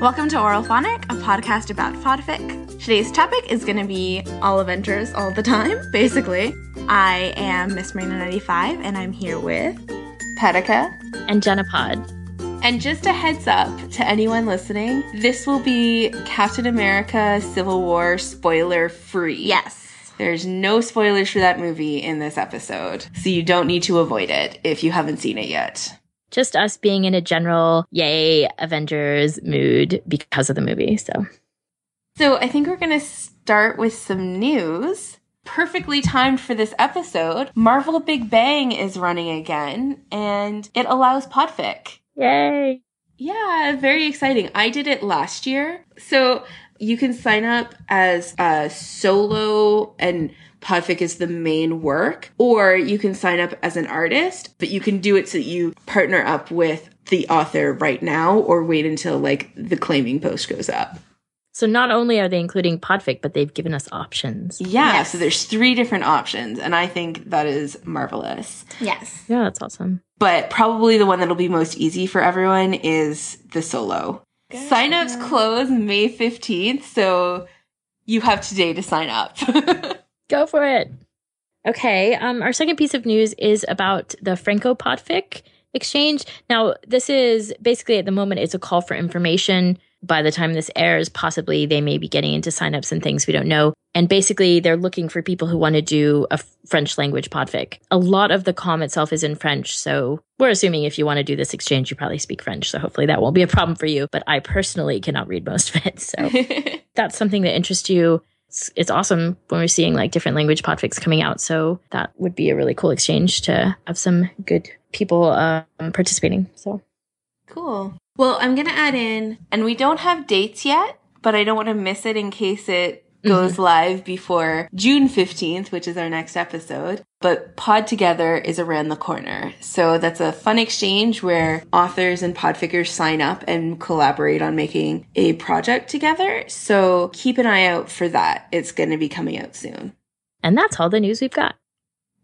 Welcome to Oralphonic, a podcast about podfic. Today's topic is going to be all Avengers all the time, basically. I am Miss Marina95, and I'm here with Petica and Jenapod. And just a heads up to anyone listening, this will be Captain America Civil War spoiler free. Yes. There's no spoilers for that movie in this episode, so you don't need to avoid it if you haven't seen it yet. Just us being in a general yay Avengers mood because of the movie. So, so I think we're going to start with some news. Perfectly timed for this episode. Marvel Big Bang is running again, and it allows podfic. Yay! Yeah, very exciting. I did it last year. So you can sign up as a solo and Podfic is the main work, or you can sign up as an artist, but you can do it so that you partner up with the author right now or wait until like the claiming post goes up. So not only are they including Podfic, but they've given us options. Yeah, yes. so there's three different options, and I think that is marvelous. Yes. Yeah, that's awesome. But probably the one that'll be most easy for everyone is the solo. Good. Signups close May 15th, so you have today to sign up. Go for it. Okay, um, our second piece of news is about the Franco Podfic exchange. Now, this is basically at the moment, it's a call for information by the time this airs, possibly they may be getting into signups and things we don't know. And basically, they're looking for people who want to do a French language podfic. A lot of the com itself is in French. So we're assuming if you want to do this exchange, you probably speak French. So hopefully that won't be a problem for you. But I personally cannot read most of it. So that's something that interests you. It's, it's awesome when we're seeing like different language podfics coming out. So that would be a really cool exchange to have some good people um, participating. So cool. Well, I'm going to add in, and we don't have dates yet, but I don't want to miss it in case it goes mm-hmm. live before June 15th, which is our next episode. But Pod Together is around the corner. So that's a fun exchange where authors and podfickers sign up and collaborate on making a project together. So keep an eye out for that. It's going to be coming out soon. And that's all the news we've got.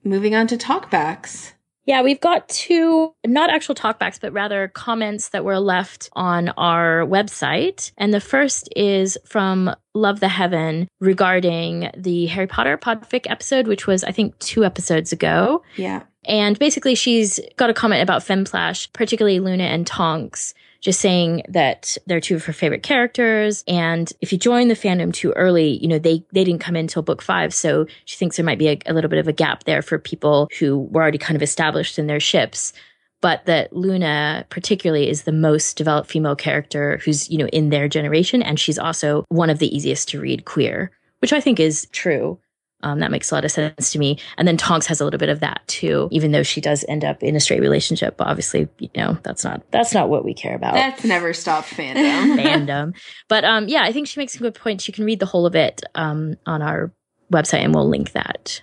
Moving on to talkbacks. Yeah, we've got two, not actual talkbacks, but rather comments that were left on our website. And the first is from Love the Heaven regarding the Harry Potter podfic episode, which was, I think, two episodes ago. Yeah. And basically, she's got a comment about Femslash, particularly Luna and Tonks, just saying that they're two of her favorite characters. And if you join the fandom too early, you know, they, they didn't come in until book five. So she thinks there might be a, a little bit of a gap there for people who were already kind of established in their ships but that Luna particularly is the most developed female character who's, you know, in their generation. And she's also one of the easiest to read queer, which I think is true. Um, that makes a lot of sense to me. And then Tonks has a little bit of that too, even though she does end up in a straight relationship. But obviously, you know, that's not that's not what we care about. That's never stopped fandom. fandom. But um, yeah, I think she makes some good points. You can read the whole of it um, on our website, and we'll link that.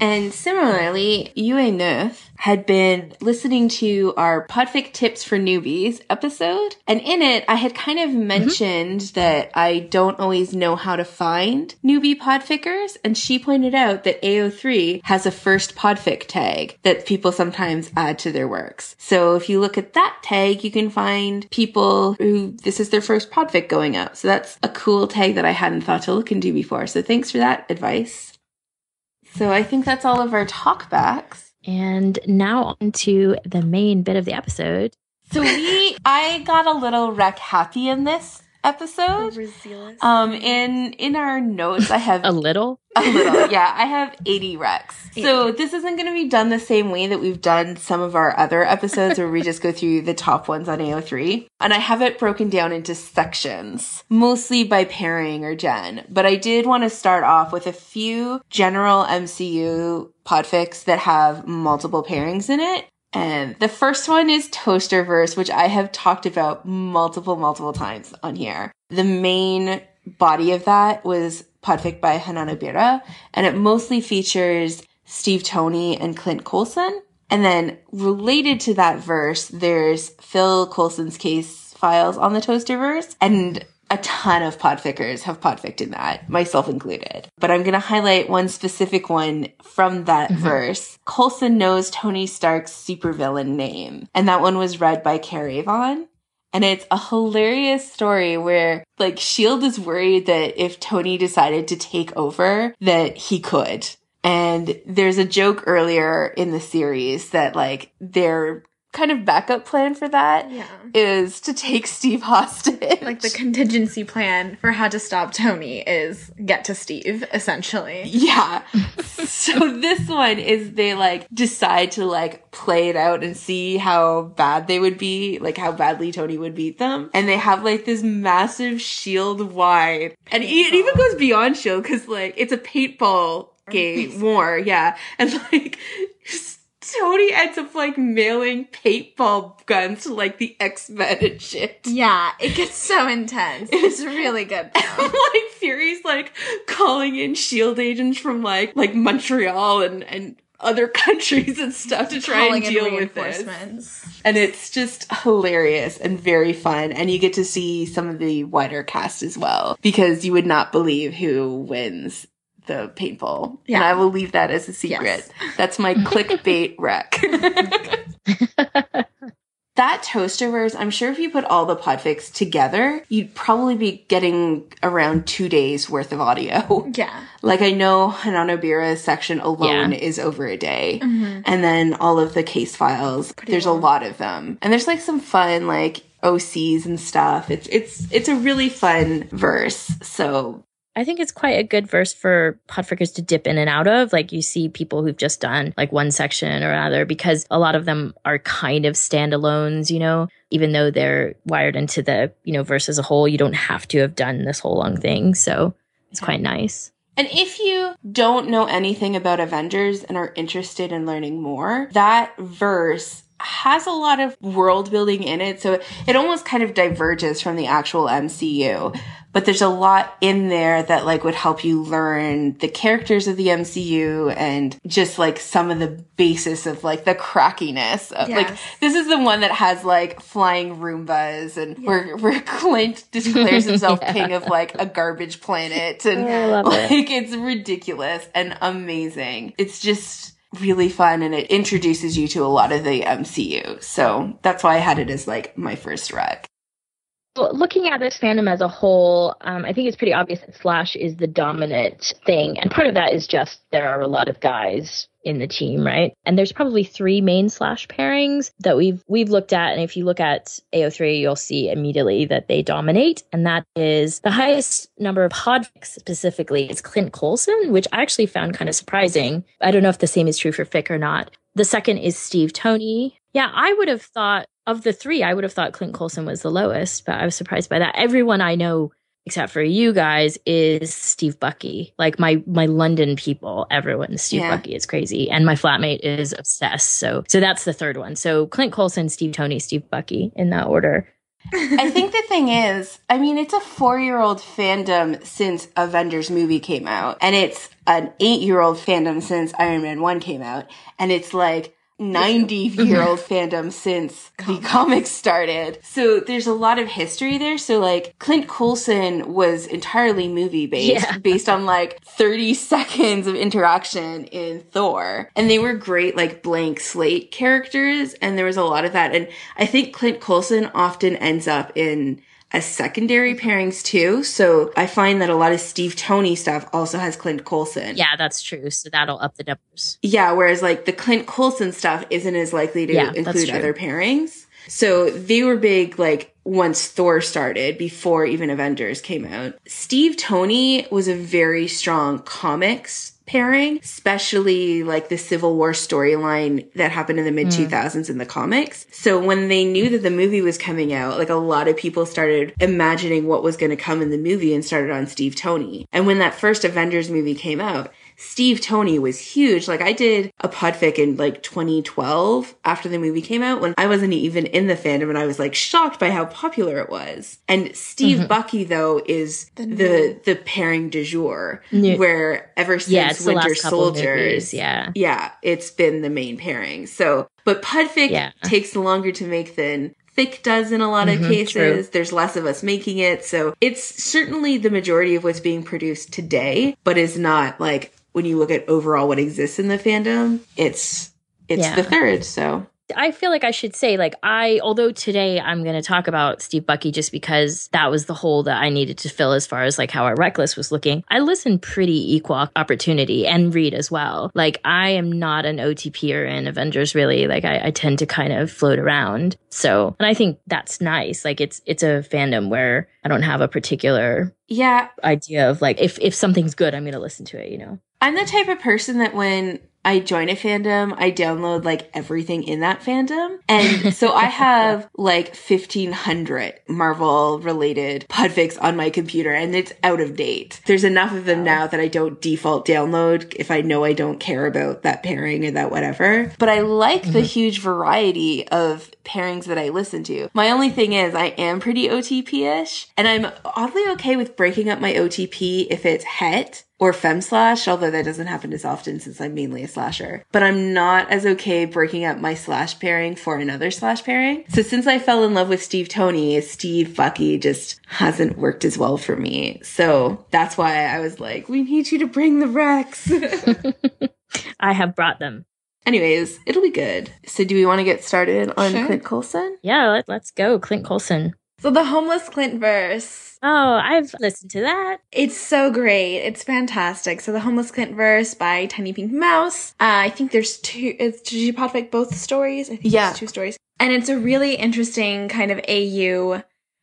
And similarly, Yue Neuf had been listening to our Podfic Tips for Newbies episode. And in it, I had kind of mm-hmm. mentioned mm-hmm. that I don't always know how to find newbie podfickers. And she pointed out that AO3 has a first podfic tag that people sometimes add to their works. So if you look at that tag, you can find people who this is their first podfic going out. So that's a cool tag that I hadn't thought to look into before. So thanks for that advice. So I think that's all of our talkbacks. And now on to the main bit of the episode. So we, I got a little rec happy in this episode. Um, in in our notes, I have a little, a little. Yeah, I have eighty recs. So this isn't going to be done the same way that we've done some of our other episodes, where we just go through the top ones on AO3. And I have it broken down into sections, mostly by pairing or gen. But I did want to start off with a few general MCU podfics that have multiple pairings in it. And the first one is Toasterverse, which I have talked about multiple, multiple times on here. The main body of that was Podfic by Hananobira, and it mostly features Steve Tony and Clint Coulson. And then related to that verse, there's Phil Coulson's case files on the Toasterverse, and a ton of podfickers have podficked in that, myself included. But I'm going to highlight one specific one from that mm-hmm. verse. Coulson knows Tony Stark's supervillain name, and that one was read by Carrie Vaughn. And it's a hilarious story where like Shield is worried that if Tony decided to take over, that he could. And there's a joke earlier in the series that like they're kind of backup plan for that Yeah. is to take Steve hostage. Like the contingency plan for how to stop Tony is get to Steve, essentially. yeah. so this one is they like decide to like play it out and see how bad they would be, like how badly Tony would beat them. And they have like this massive shield wide. And it even goes beyond shield because like it's a paintball game war, yeah. And like Tony ends up like mailing paintball guns to like the X-Men and shit. Yeah, it gets so intense. It's really good. like Fury's like calling in shield agents from like like Montreal and and other countries and stuff to try Calling and deal with this. reinforcements. And it's just hilarious and very fun. And you get to see some of the wider cast as well because you would not believe who wins the paintball. Yeah. And I will leave that as a secret. Yes. That's my clickbait rec. that Toasterverse, I'm sure if you put all the podfics together, you'd probably be getting around two days worth of audio. Yeah. Like I know Hananobira's section alone Yeah. is over a day. Mm-hmm. And then all of the case files, there's long. a lot of them. And there's like some fun like OCs and stuff. It's it's it's a really fun verse. So I think it's quite a good verse for podfickers to dip in and out of. Like you see people who've just done like one section or another because a lot of them are kind of standalones, you know, even though they're wired into the, you know, verse as a whole, you don't have to have done this whole long thing. So it's quite nice. And if you don't know anything about Avengers and are interested in learning more, that verse has a lot of world building in it. So it almost kind of diverges from the actual MCU. But there's a lot in there that like would help you learn the characters of the MCU and just like some of the basis of like the crackiness. Of, Like this is the one that has like flying Roombas and where where Clint declares himself king of like a garbage planet and oh, I love it. like it's ridiculous and amazing. It's just really fun and it introduces you to a lot of the MCU. So that's why I had it as like my first rec. Well, looking at this fandom as a whole, um, I think it's pretty obvious that Slash is the dominant thing. And part of that is just there are a lot of guys in the team, right? And there's probably three main Slash pairings that we've we've looked at. And if you look at AO3, you'll see immediately that they dominate. And that is the highest number of podfics specifically is Clint Coulson, which I actually found kind of surprising. I don't know if the same is true for fic or not. The second is Steve Tony. Yeah, I would have thought of the three, I would have thought Clint Coulson was the lowest, but I was surprised by that. Everyone I know, except for you guys, is Steve Bucky. Like my my London people, everyone, Steve Yeah. Bucky is crazy, and my flatmate is obsessed. So so that's the third one. So Clint Coulson, Steve Tony, Steve Bucky in that order. I think the thing is, I mean, it's a four year old fandom since Avengers movie came out, and it's an eight year old fandom since Iron Man 1 came out, and it's like 90 year old fandom since the comics started. So there's a lot of history there. So like Clint Coulson was entirely movie based, Yeah. based on like 30 seconds of interaction in Thor. And they were great like blank slate characters. And there was a lot of that. And I think Clint Coulson often ends up in as secondary mm-hmm. pairings too. So I find that a lot of Steve Tony stuff also has Clint Coulson. Yeah, that's true. So that'll up the numbers. Yeah, whereas like the Clint Coulson stuff isn't as likely to Yeah, include other pairings. So they were big like once Thor started, before even Avengers came out. Steve Tony was a very strong comics pairing, especially like the Civil War storyline that happened in the mid hmm. 2000s in the comics. So when they knew that the movie was coming out, like a lot of people started imagining what was going to come in the movie and started on Steve Tony. And when that first Avengers movie came out, Steve Tony was huge. Like I did a podfic in like 2012 after the movie came out when I wasn't even in the fandom and I was like shocked by how popular it was. And Steve Bucky though is the new- the, pairing du jour New- where ever since Yeah, it's Winter last couple of Soldiers. Yeah. yeah, it's been the main pairing. So, but Podfic Yeah. takes longer to make than fic does in a lot of Mhm, cases. true. There's less of us making it. So it's certainly the majority of what's being produced today, but is not like when you look at overall what exists in the fandom, it's it's Yeah. the third. So I feel like I should say, like, I, although today I'm going to talk about Steve Bucky just because that was the hole that I needed to fill as far as like how our Reckless was looking, I listen pretty equal opportunity and read as well. Like, I am not an OTPer in Avengers, really. Like, I, I tend to kind of float around. So, and I think that's nice. Like, it's, it's a fandom where I don't have a particular Yeah, idea of like, if, if something's good, I'm going to listen to it, you know? I'm the type of person that when I join a fandom, I download like everything in that fandom. And so I have like 1500 Marvel related podfics on my computer and it's out of date. There's enough of them now that I don't default download if I know I don't care about that pairing or that whatever. But I like the mm-hmm. huge variety of pairings that I listen to. My only thing is I am pretty OTP-ish and I'm oddly okay with breaking up my OTP if it's het or fem slash, although that doesn't happen as often since I'm mainly a slasher. But I'm not as okay breaking up my slash pairing for another slash pairing. So since I fell in love with Steve Tony, Steve Bucky just hasn't worked as well for me. So that's why I was like, we need you to bring the recs. I have brought them. Anyways, it'll be good. So do we want to get started on Sure. Clint Coulson? Yeah, let, let's go. Clint Coulson. So the homeless Clint verse. Oh, I've listened to that. It's so great. It's fantastic. So the homeless Clint verse by Tiny Pink Mouse. Uh, I think there's two. It's did you podfic both stories? I think Yeah. two stories, and it's a really interesting kind of AU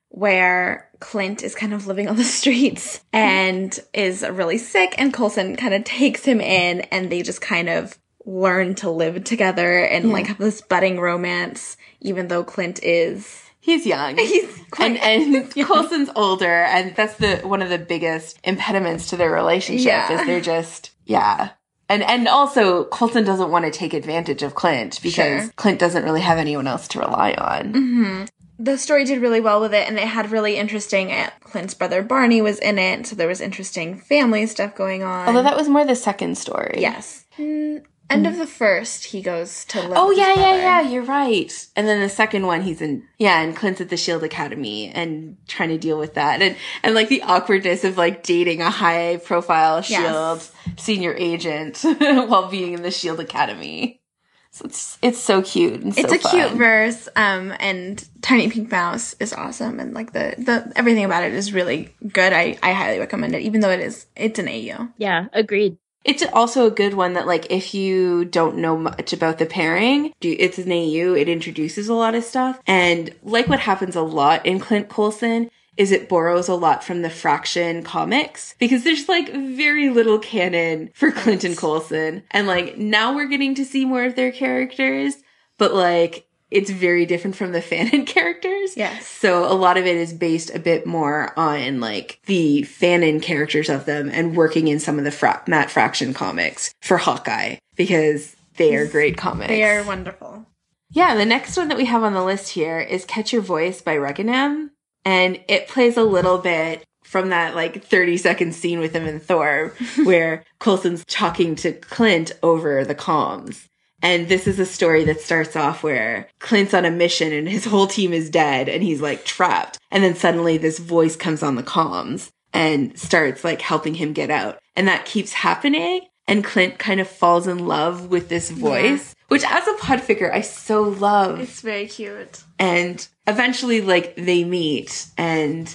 where Clint is kind of living on the streets and is really sick, and Coulson kind of takes him in, and they just kind of learn to live together and like have this budding romance, even though Clint is He's young. he's quite and and Coulson's older, and that's the one of the biggest impediments to their relationship Yeah. is they're just yeah. And and also Coulson doesn't want to take advantage of Clint because Sure. Clint doesn't really have anyone else to rely on. hmm The story did really well with it, and it had really interesting. uh, Clint's brother Barney was in it, so there was interesting family stuff going on. Although that was more the second story. yes, Mm, end of the first, he goes to live. Oh with his yeah, yeah, yeah. You're right. And then the second one, he's in yeah, and Clint's at the Shield Academy and trying to deal with that, and and like the awkwardness of like dating a high profile Shield senior agent while being in the Shield Academy. So it's it's so cute and so It's a fun. cute verse, um, and Tiny Pink Mouse is awesome, and like the the everything about it is really good. I I highly recommend it, even though it is it's an AU. Yeah, agreed. It's also a good one that like if you don't know much about the pairing, it's an AU, it introduces a lot of stuff. And like what happens a lot in Clint Coulson is it borrows a lot from the Fraction comics because there's like very little canon for Clint and Coulson. And like now we're getting to see more of their characters, but like it's very different from the Fanon characters. Yes. So a lot of it is based a bit more on like the fanon characters of them and working in some of the fra- Matt Fraction comics for Hawkeye because they are great comics. They are wonderful. Yeah, the next one that we have on the list here is Catch Your Voice by Reckonem. And it plays a little bit from that like 30 second scene with him and Thor where Coulson's talking to Clint over the comms. And this is a story that starts off where Clint's on a mission and his whole team is dead and he's like trapped. And then suddenly this voice comes on the comms and starts like helping him get out. And that keeps happening. And Clint kind of falls in love with this voice, which as a podficker, I so love It's very cute. and eventually like they meet and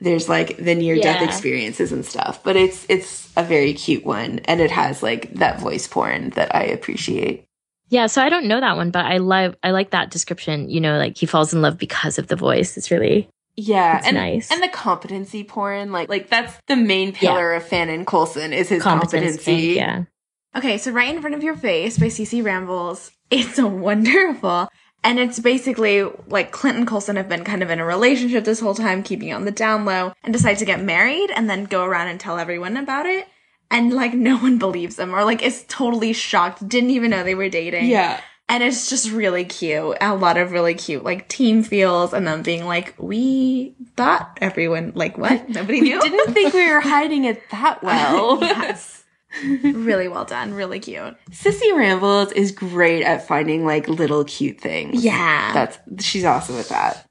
there's like the near death Yeah. experiences and stuff but it's it's a very cute one and it has like that voice porn that i appreciate Yeah, so I don't know that one, but I love I like that description. You know, like he falls in love because of the voice. It's really yeah It's and nice. and the competency porn like like that's the main pillar of fanon Coulson is his competence. competency Yeah. Okay, so right in front of your face by CC Rambles. It's a wonderful. And it's basically like Clinton Coulson have been kind of in a relationship this whole time, keeping it on the down low, and decide to get married and then go around and tell everyone about it. And like no one believes them or like is totally shocked, didn't even know they were dating. yeah And it's just really cute. A lot of really cute like team feels and them being like, we thought everyone like what? Nobody we knew. didn't think we were hiding it that well yes. really well done. Really cute. sissy rambles is great at finding like little cute things Yeah. That's she's awesome at that.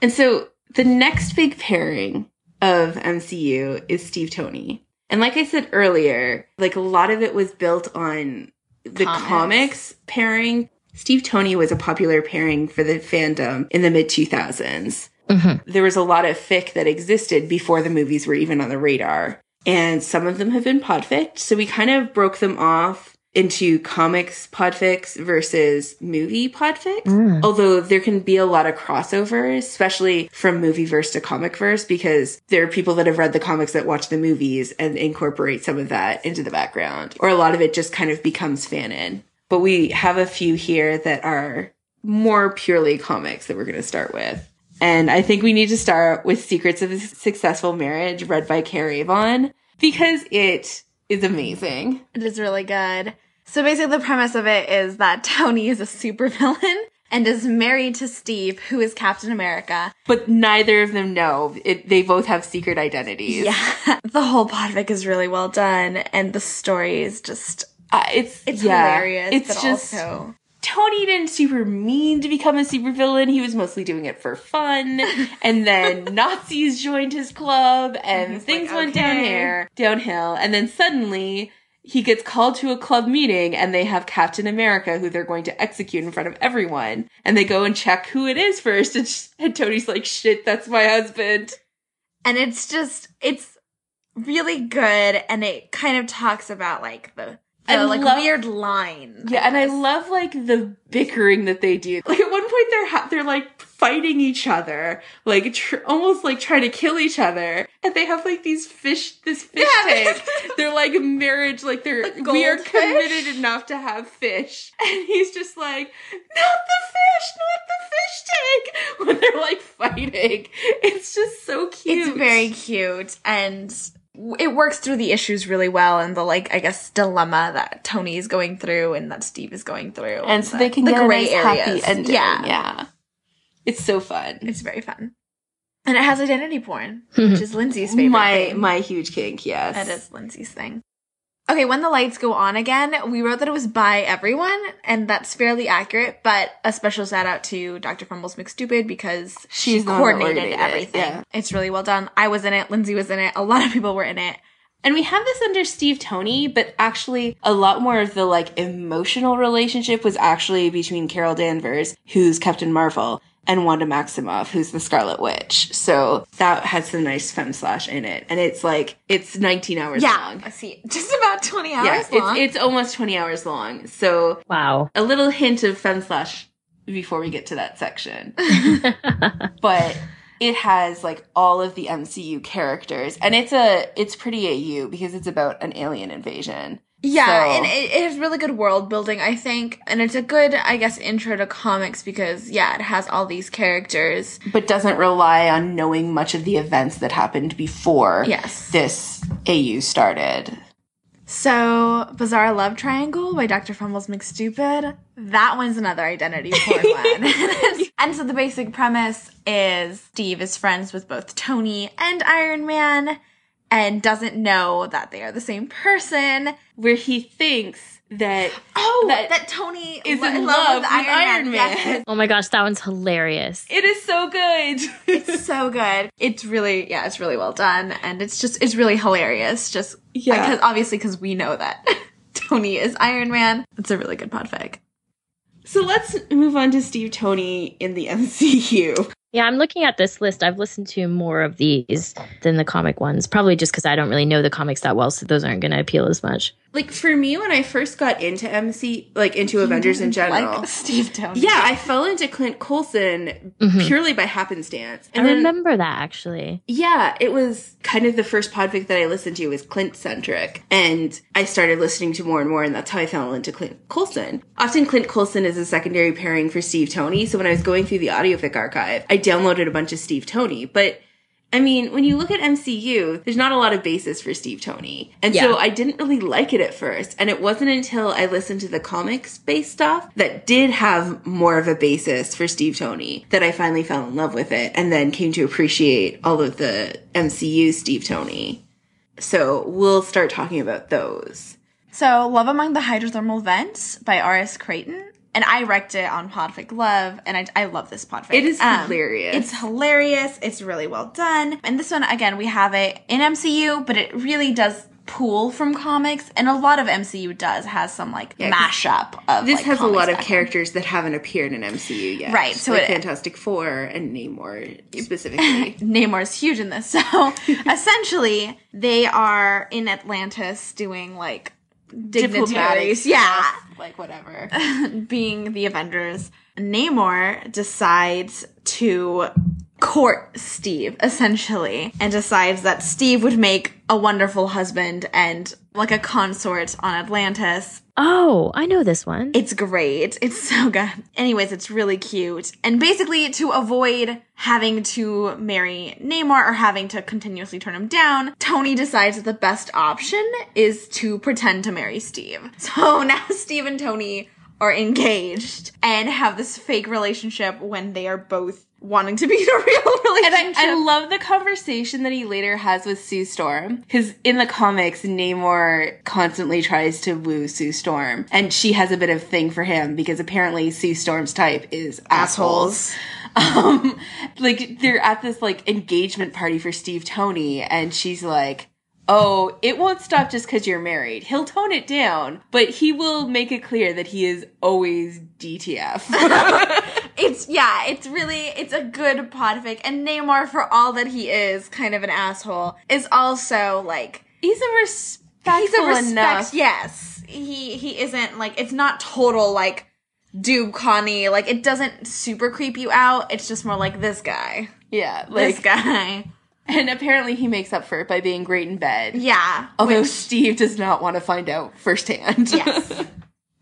And so the next big pairing of MCU is Steve Tony. And like I said earlier, like a lot of it was built on the Comics. comics, pairing Steve Tony was a popular pairing for the fandom in the mid 2000s. Mm-hmm. There was a lot of fic that existed before the movies were even on the radar. And some of them have been podfic. So we kind of broke them off into comics podfics versus movie podfics. Mm. Although there can be a lot of crossovers, especially from movie verse to comic verse, because there are people that have read the comics that watch the movies and incorporate some of that into the background. Or a lot of it just kind of becomes fanon. But we have a few here that are more purely comics that we're going to start with. And I think we need to start with Secrets of a Successful Marriage, read by Carrie Avon, because it is amazing. It is really good. So basically, the premise of it is that Tony is a supervillain and is married to Steve, who is Captain America. But neither of them know. It, they both have secret identities. Yeah, the whole podfic is really well done, and the story is just Uh, it's it's yeah, hilarious. It's just also Tony didn't super mean to become a supervillain. He was mostly doing it for fun. and then Nazis joined his club and he's things like, went "Okay." down here, downhill. And then suddenly he gets called to a club meeting and they have Captain America who they're going to execute in front of everyone. And they go and check who it is first. And, sh- and Tony's like, shit, that's my husband. and it's just it's really good, and it kind of talks about like the. The, I like love- weird line. Yeah, and I love like the bickering that they do. Like at one point they're ha- they're like fighting each other, like tr- almost like trying to kill each other, and they have like these fish, this fish Yeah. tank. they're like marriage, like they're Like we are goldfish? committed enough to have fish, and he's just like, not the fish, not the fish tank. When they're like fighting, it's just so cute. It's very cute and it works through the issues really well and the like I guess dilemma that Tony is going through and that Steve is going through. and so the- they can the get a nice happy ending. Yeah. yeah, it's so fun. It's very fun. And it has identity porn, which is Lindsay's favorite my thing. my huge kink, yes. That is Lindsay's thing. Okay, when the lights go on again, we wrote that it was by everyone, and that's fairly accurate, but a special shout out to Dr. Fumbles McStupid because She's she coordinated everything. yeah. It's really well done. I was in it, Lindsay was in it, a lot of people were in it. And we have this under Steve Tony, but actually a lot more of the like emotional relationship was actually between Carol Danvers, who's Captain Marvel, and Wanda Maximoff, who's the Scarlet Witch. So that has some nice femme slash in it. And it's like it's 19 hours Yeah, long. I see. Just about 20 hours Yeah, long. it's it's almost 20 hours long. So Wow. a little hint of femme slash before we get to that section. but it has like all of the MCU characters and it's a it's pretty AU because it's about an alien invasion. Yeah, So- and it, it has really good world building, I think. And it's a good, I guess, intro to comics because, yeah, it has all these characters. But doesn't rely on knowing much of the events that happened before Yes. this AU started. So, Bizarre Love Triangle by Dr. Fumbles McStupid. That one's another identity porn one. and so the basic premise is Steve is friends with both Tony and Iron Man and doesn't know that they are the same person. Where he thinks that Oh, That that, Tony is lo- in love with Iron Man. Yes. Oh my gosh, that one's hilarious. it is so good. it's so good. It's really, yeah, it's really well done, and it's just, it's really hilarious. Just, Yeah. because obviously, because we know that Tony is Iron Man. It's a really good podfic. so let's move on to Steve Tony in the MCU. Yeah, I'm looking at this list. I've listened to more of these than the comic ones, probably just because I don't really know the comics that well, so those aren't going to appeal as much. Like for me when I first got into MC like into Avengers in general. Like Steve Tony. yeah, I fell into Clint Coulson Mhm. purely by happenstance. I And then remember that actually. Yeah, it was kind of the first podfic that I listened to was Clint centric. And I started listening to more and more, and that's how I fell into Clint Coulson. Often Clint Coulson is a secondary pairing for Steve Tony. So when I was going through the audiofic archive, I downloaded a bunch of Steve Tony. But I mean, when you look at MCU, there's not a lot of basis for Steve Tony. And Yeah. so I didn't really like it at first. And it wasn't until I listened to the comics based stuff that did have more of a basis for Steve Tony that I finally fell in love with it and then came to appreciate all of the MCU Steve Tony. So we'll start talking about those. So, Love Among the Hydrothermal Vents by R.S. Creighton. And I recced it on Podfic Love, and I, I love this Podfic. It is Um, hilarious. It's hilarious. It's really well done. And this one, again, we have it in MCU, but it really does pool from comics, and a lot of MCU does has some like Yeah, mashup of. This like, has a lot of characters that haven't appeared in MCU yet. Right, so like it- Fantastic Four and Namor specifically. Namor's huge in this. So essentially, they are in Atlantis doing like dignitaries. Yeah. like whatever. being the Avengers, Namor decides to court Steve, essentially, and decides that Steve would make a wonderful husband and like a consort on Atlantis. Oh, I know this one. It's great. It's so good. Anyways, it's really cute. And basically, to avoid having to marry Namor or having to continuously turn him down, Tony decides that the best option is to pretend to marry Steve. So now Steve and Tony are engaged and have this fake relationship when they are both wanting to be in a real relationship. And I. I love the conversation that he later has with Sue Storm. Because in the comics, Namor constantly tries to woo Sue Storm. And she has a bit of thing for him because apparently Sue Storm's type is assholes. Um, like they're at this like engagement party for Steve Tony, and she's like, "Oh, it won't stop just because you're married. He'll tone it down, but he will make it clear that he is always DTF." It's yeah, it's really it's a good podfic, and Namor, for all that he is kind of an asshole, is also like he's a respectful he's a respect. enough. Yes, he he isn't like it's not total like Doob Connie. Like it doesn't super creep you out. It's just more like this guy, Yeah, this guy. And apparently he makes up for it by being great in bed. Yeah, Although which- Steve does not want to find out firsthand. yes.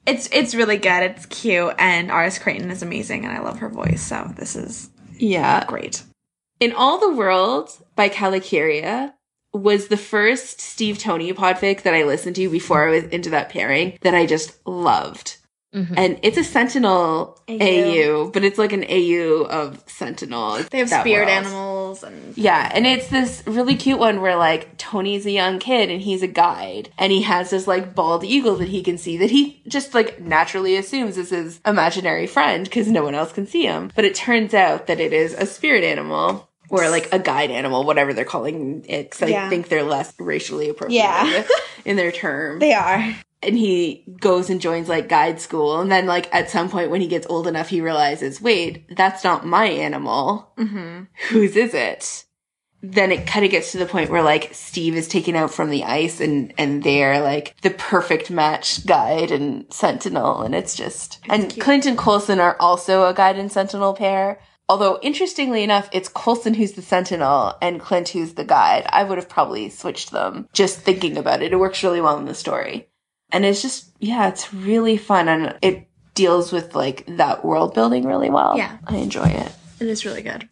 It's it's really good. It's cute, and R.S. Creighton is amazing, and I love her voice. So this is yeah. great. In All the World by Calicaria was the first Steve Tony podfic that I listened to before I was into that pairing that I just loved. Mhm. And it's a Sentinel AU. AU, but it's like an AU of Sentinel. They have spirit animals, and Yeah, and it's this really cute one where like Tony's a young kid and he's a guide and he has this like bald eagle that he can see that he just like naturally assumes is his imaginary friend because no one else can see him. But it turns out that it is a spirit animal or like a guide animal, whatever they're calling it. Cause I think they're less racially appropriate Yeah. in their term they are. And he goes and joins like guide school and then like at some point when he gets old enough he realizes wait that's not my animal Mm-hmm. whose is it then it kind of gets to the point where like steve is taken out from the ice and and they're like the perfect match guide and sentinel and it's just and cute. clint and coulson are also a guide and sentinel pair Although interestingly enough, it's Coulson who's the sentinel and Clint who's the guide. I would have probably switched them just thinking about it. It works really well in the story and it's just yeah it's really fun and it deals with like that world building really well Yeah. i enjoy it It is really good.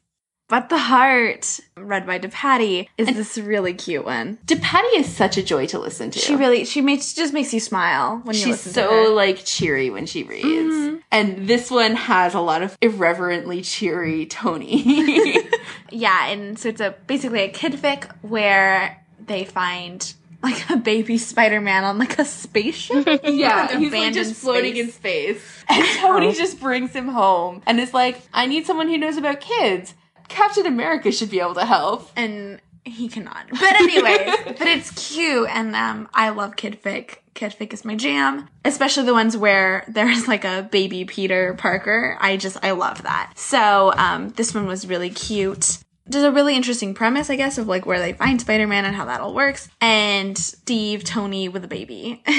But the heart, read by DePatty, is this really cute one. DePatty is such a joy to listen to She really, she makes, just makes you smile when you she's listen so to her. like cheery when she reads Mhm. and this one has a lot of irreverently cheery tony Yeah, and so it's a basically a kid fic where they find like a baby Spider-Man on like a spaceship. yeah he's like just floating space. in space and tony just brings him home and is like i need someone who knows about kids captain america should be able to help and he cannot. But anyways, but it's cute, and um, I love kid fic. Kid fic is my jam, especially the ones where there's like a baby Peter Parker. I just I love that. So um, this one was really cute. There's a really interesting premise, I guess, of like where they find Spider-Man and how that all works, and Steve, Tony with a baby.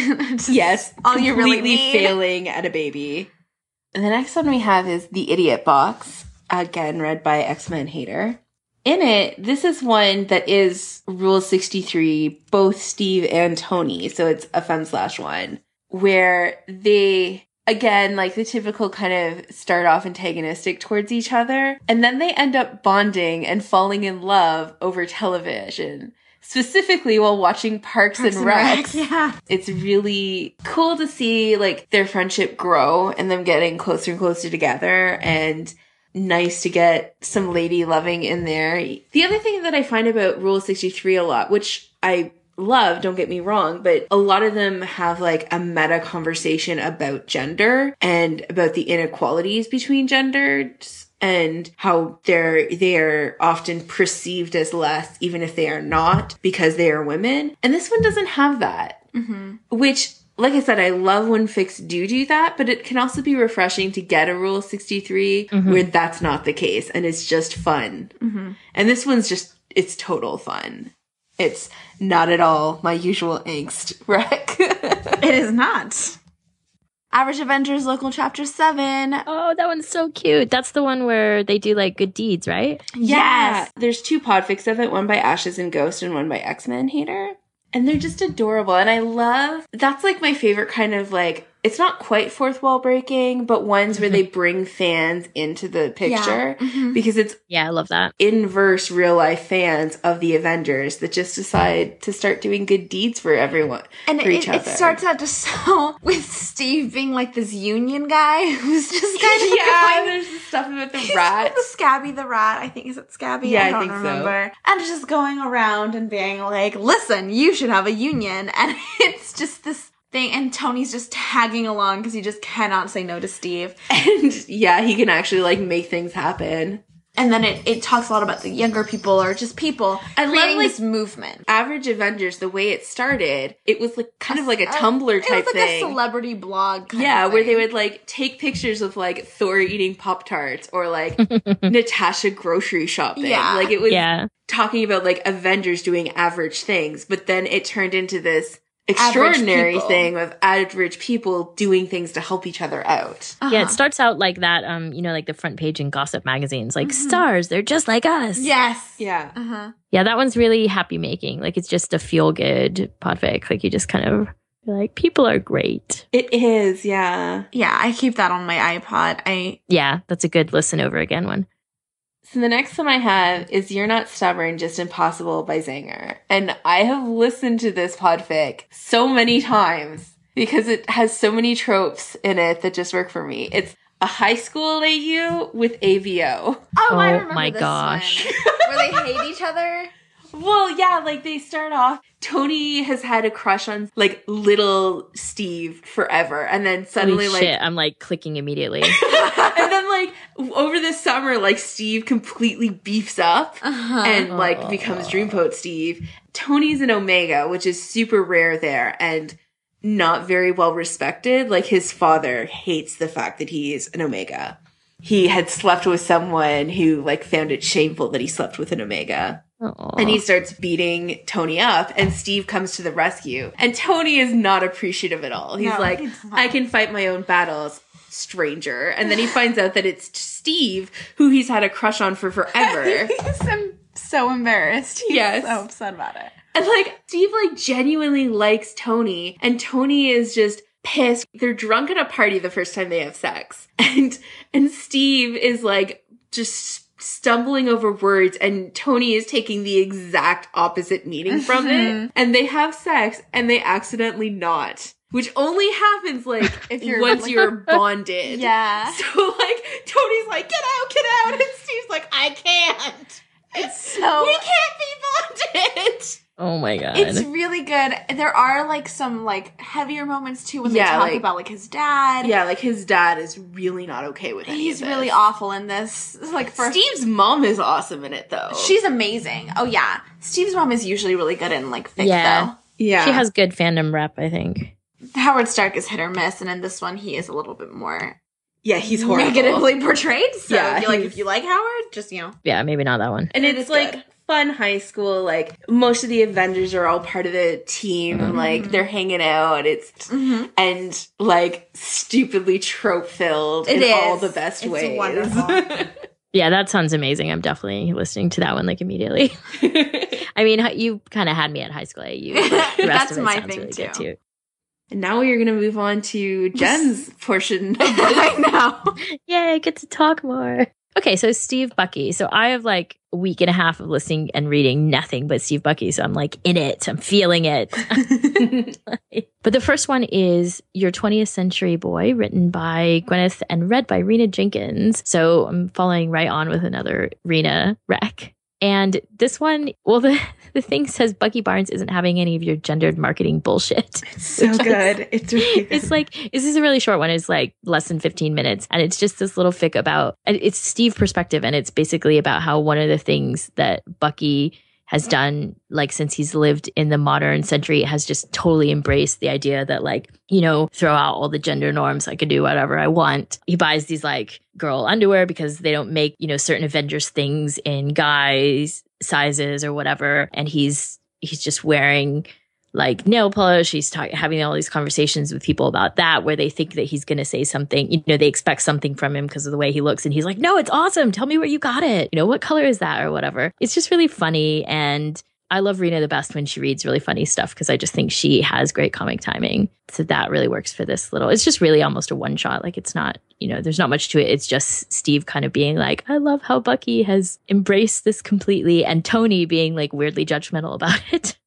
Yes, all you're really need. failing at a baby. And the next one we have is the Idiot Box, again read by X Men Hater. In it, this is one that is Rule sixty three, both Steve and Tony, so it's a fun slash one where they again like the typical kind of start off antagonistic towards each other and then they end up bonding and falling in love over television specifically while watching Parks, Parks and Rec, yeah. it's really cool to see like their friendship grow and them getting closer and closer together and nice to get some lady loving in there. The other thing that I find about Rule 63 a lot, which I love, don't get me wrong, but a lot of them have like a meta conversation about gender and about the inequalities between genders and how they're they're often perceived as less even if they are not because they are women. And this one doesn't have that. Mm-hmm. Which like I said, I love when fics do do that, but it can also be refreshing to get a Rule 63 Mhm. where that's not the case and it's just fun. Mm-hmm. And this one's just, it's total fun. It's not at all my usual angst rec. It is not. Average Avengers Local Chapter 7. Oh, that one's so cute. That's the one where they do like good deeds, right? Yes. There's two podfics of it, one by Ashes and Ghost and one by X-Men Hater. And they're just adorable. And I love, that's like my favorite kind of like, it's not quite fourth wall breaking, but ones where they bring fans into the picture Mhm. because it's Yeah, I love that. inverse real life fans of the Avengers that just decide to start doing good deeds for everyone. And for it, it starts out just so with Steve being like this union guy who's just kind of yeah, going- there's the stuff about the rat. the Scabby the rat, I think is it Scabby? Yeah, I I don't think so. remember. And just going around and being like, "Listen, you should have a union," and it's just this thing. And Tony's just tagging along because he just cannot say no to Steve. And yeah, he can actually like make things happen. And then it, it talks a lot about the younger people or just people I love, creating like, this movement. Average Avengers, the way it started, it was like kind of like a Uh, Tumblr It type was like thing. a celebrity blog. Kind yeah, of where they would like take pictures of like Thor eating Pop Tarts or like Natasha grocery shopping. Yeah. Like it was Yeah. talking about like Avengers doing average things, but then it turned into this extraordinary thing of average people doing things to help each other out. Yeah, Uh-huh. it starts out like that, um, you know, like the front page in gossip magazines, like Mhm. stars, they're just like us. Yes. Yeah. Uh huh. Yeah, that one's really happy making. Like it's just a feel good podfic. Like you just kind of like, people are great. It is, yeah. Yeah, I keep that on my iPod. I Yeah, that's a good listen over again one. So the next one I have is You're Not Stubborn, Just Impossible by Zanger. And I have listened to this podfic so many times because it has so many tropes in it that just work for me. It's a high school AU with ABO. Oh, oh, I Oh remember my this gosh. one. where they hate each other. Well, yeah, like they start off. Tony has had a crush on like little Steve forever, and then suddenly, Holy like, shit, I'm like clicking immediately. and then like over the summer, like Steve completely beefs up. Uh-huh. and like becomes Dreamboat Steve. Tony's an Omega, which is super rare there and not very well respected. Like his father hates the fact that he's an Omega. He had slept with someone who like found it shameful that he slept with an Omega. Aw. And he starts beating Tony up and Steve comes to the rescue. And Tony is not appreciative at all. He's No, like. I can fight my own battles, stranger. And then he finds out that it's Steve who he's had a crush on for forever. He's so embarrassed. He's Yes. so upset about it. And like Steve like genuinely likes Tony and Tony is just pissed. They're drunk at a party the first time they have sex. And and Steve is like just stumbling over words and Tony is taking the exact opposite meaning from it. And they have sex and they accidentally knot. Which only happens like If you're, once like- you're bonded. Yeah. So like Tony's like, get out, get out, and Steve's like, I can't. It's so we can't be bonded. oh my god. It's really good. There are like some like heavier moments too when Yeah, they talk like- about like his dad. Yeah, like his dad is really not okay with any He's of really this. awful in this. It's Like for Steve's mom is awesome in it though. she's amazing. Oh yeah, Steve's mom is usually really good in like fic Yeah. yeah. she has good fandom rep, I think. though. Howard Stark is hit or miss, and in this one he is a little bit more yeah, he's horrible. negatively portrayed. So Yeah, if you like he's- if you like Howard, just you know. Yeah, maybe not that one. and It it's is like good. Fun high school. Like most of the Avengers are all part of the team. and Like they're hanging out. It's Mm-hmm. and like stupidly trope filled It in is. all the best It's ways. wonderful. Yeah, that sounds amazing. I'm definitely listening to that one like immediately. I mean, you kind of had me at high school AU. but The rest That's my sounds thing, really good too. too. and now we're gonna move on to Jen's portion. Of this. I know. Yay, I get to talk more. Okay, so Steve Bucky. So I have like a week and a half of listening and reading nothing but Steve Bucky. So I'm like in it. I'm feeling it. but the first one is Your 20th Century Boy, written by Gwyneth and read by Rena Jenkins. So I'm following right on with another Rena rec. And this one, well, the, the thing says Bucky Barnes isn't having any of your gendered marketing bullshit. It's so good. It's really good. It's like, this is a really short one. It's like less than 15 minutes. And it's just this little fic about, it's Steve perspective. And it's basically about how one of the things that Bucky has done like since he's lived in the modern century has just totally embraced the idea that like you know throw out all the gender norms i can do whatever i want. He buys these like girl underwear because they don't make you know certain avengers things in guys sizes or whatever. And he's he's just wearing like nail polish. He's talking, having all these conversations with people about that, where they think that he's going to say something. You know, they expect something from him because of the way he looks, and he's like, "No, it's awesome. Tell me where you got it. You know, what color is that, or whatever." It's just really funny, and I love Reena the best when she reads really funny stuff because I just think she has great comic timing. So that really works for this little. It's just really almost a one shot. Like it's not, you know, there's not much to it. It's just Steve kind of being like, I love how Bucky has embraced this completely, and Tony being like weirdly judgmental about it.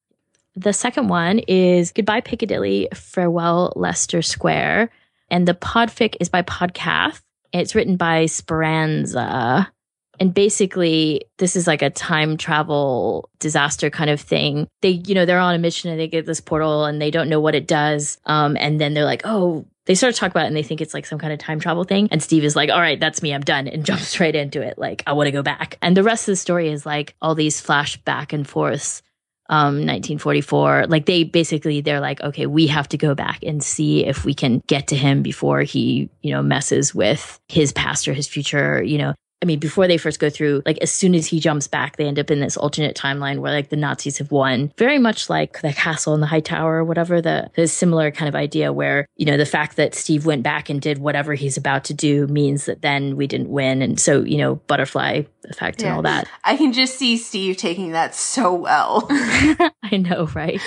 The second one is Goodbye Piccadilly, Farewell Leicester Square. And the podfic is by Podcath. It's written by Speranza. And basically, this is like a time travel disaster kind of thing. They, you know, they're on a mission and they get this portal and they don't know what it does. Um, and then they're like, oh, they start to talk about it and they think it's like some kind of time travel thing. And Steve is like, all right, that's me. I'm done. And jumps right into it. Like, I want to go back. And the rest of the story is like all these flash back and forths um 1944 like they basically they're like okay we have to go back and see if we can get to him before he you know messes with his past or his future you know I mean, before they first go through, like as soon as he jumps back, they end up in this alternate timeline where like the Nazis have won. Very much like the castle in the high tower or whatever, the, the similar kind of idea where, you know, the fact that Steve went back and did whatever he's about to do means that then we didn't win. And so, you know, butterfly effect yeah. and all that. I can just see Steve taking that so well. I know, right?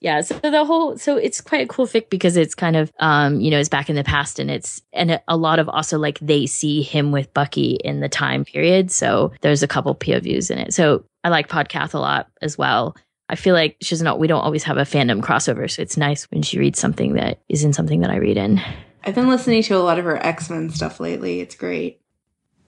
yeah. So the whole, so it's quite a cool fic because it's kind of, um, you know, it's back in the past and it's, and a lot of also like they see him with Bucky in the time period. So there's a couple POVs in it. So I like Podcath a lot as well. I feel like she's not, we don't always have a fandom crossover. So it's nice when she reads something that is in something that I read in. I've been listening to a lot of her X Men stuff lately. It's great.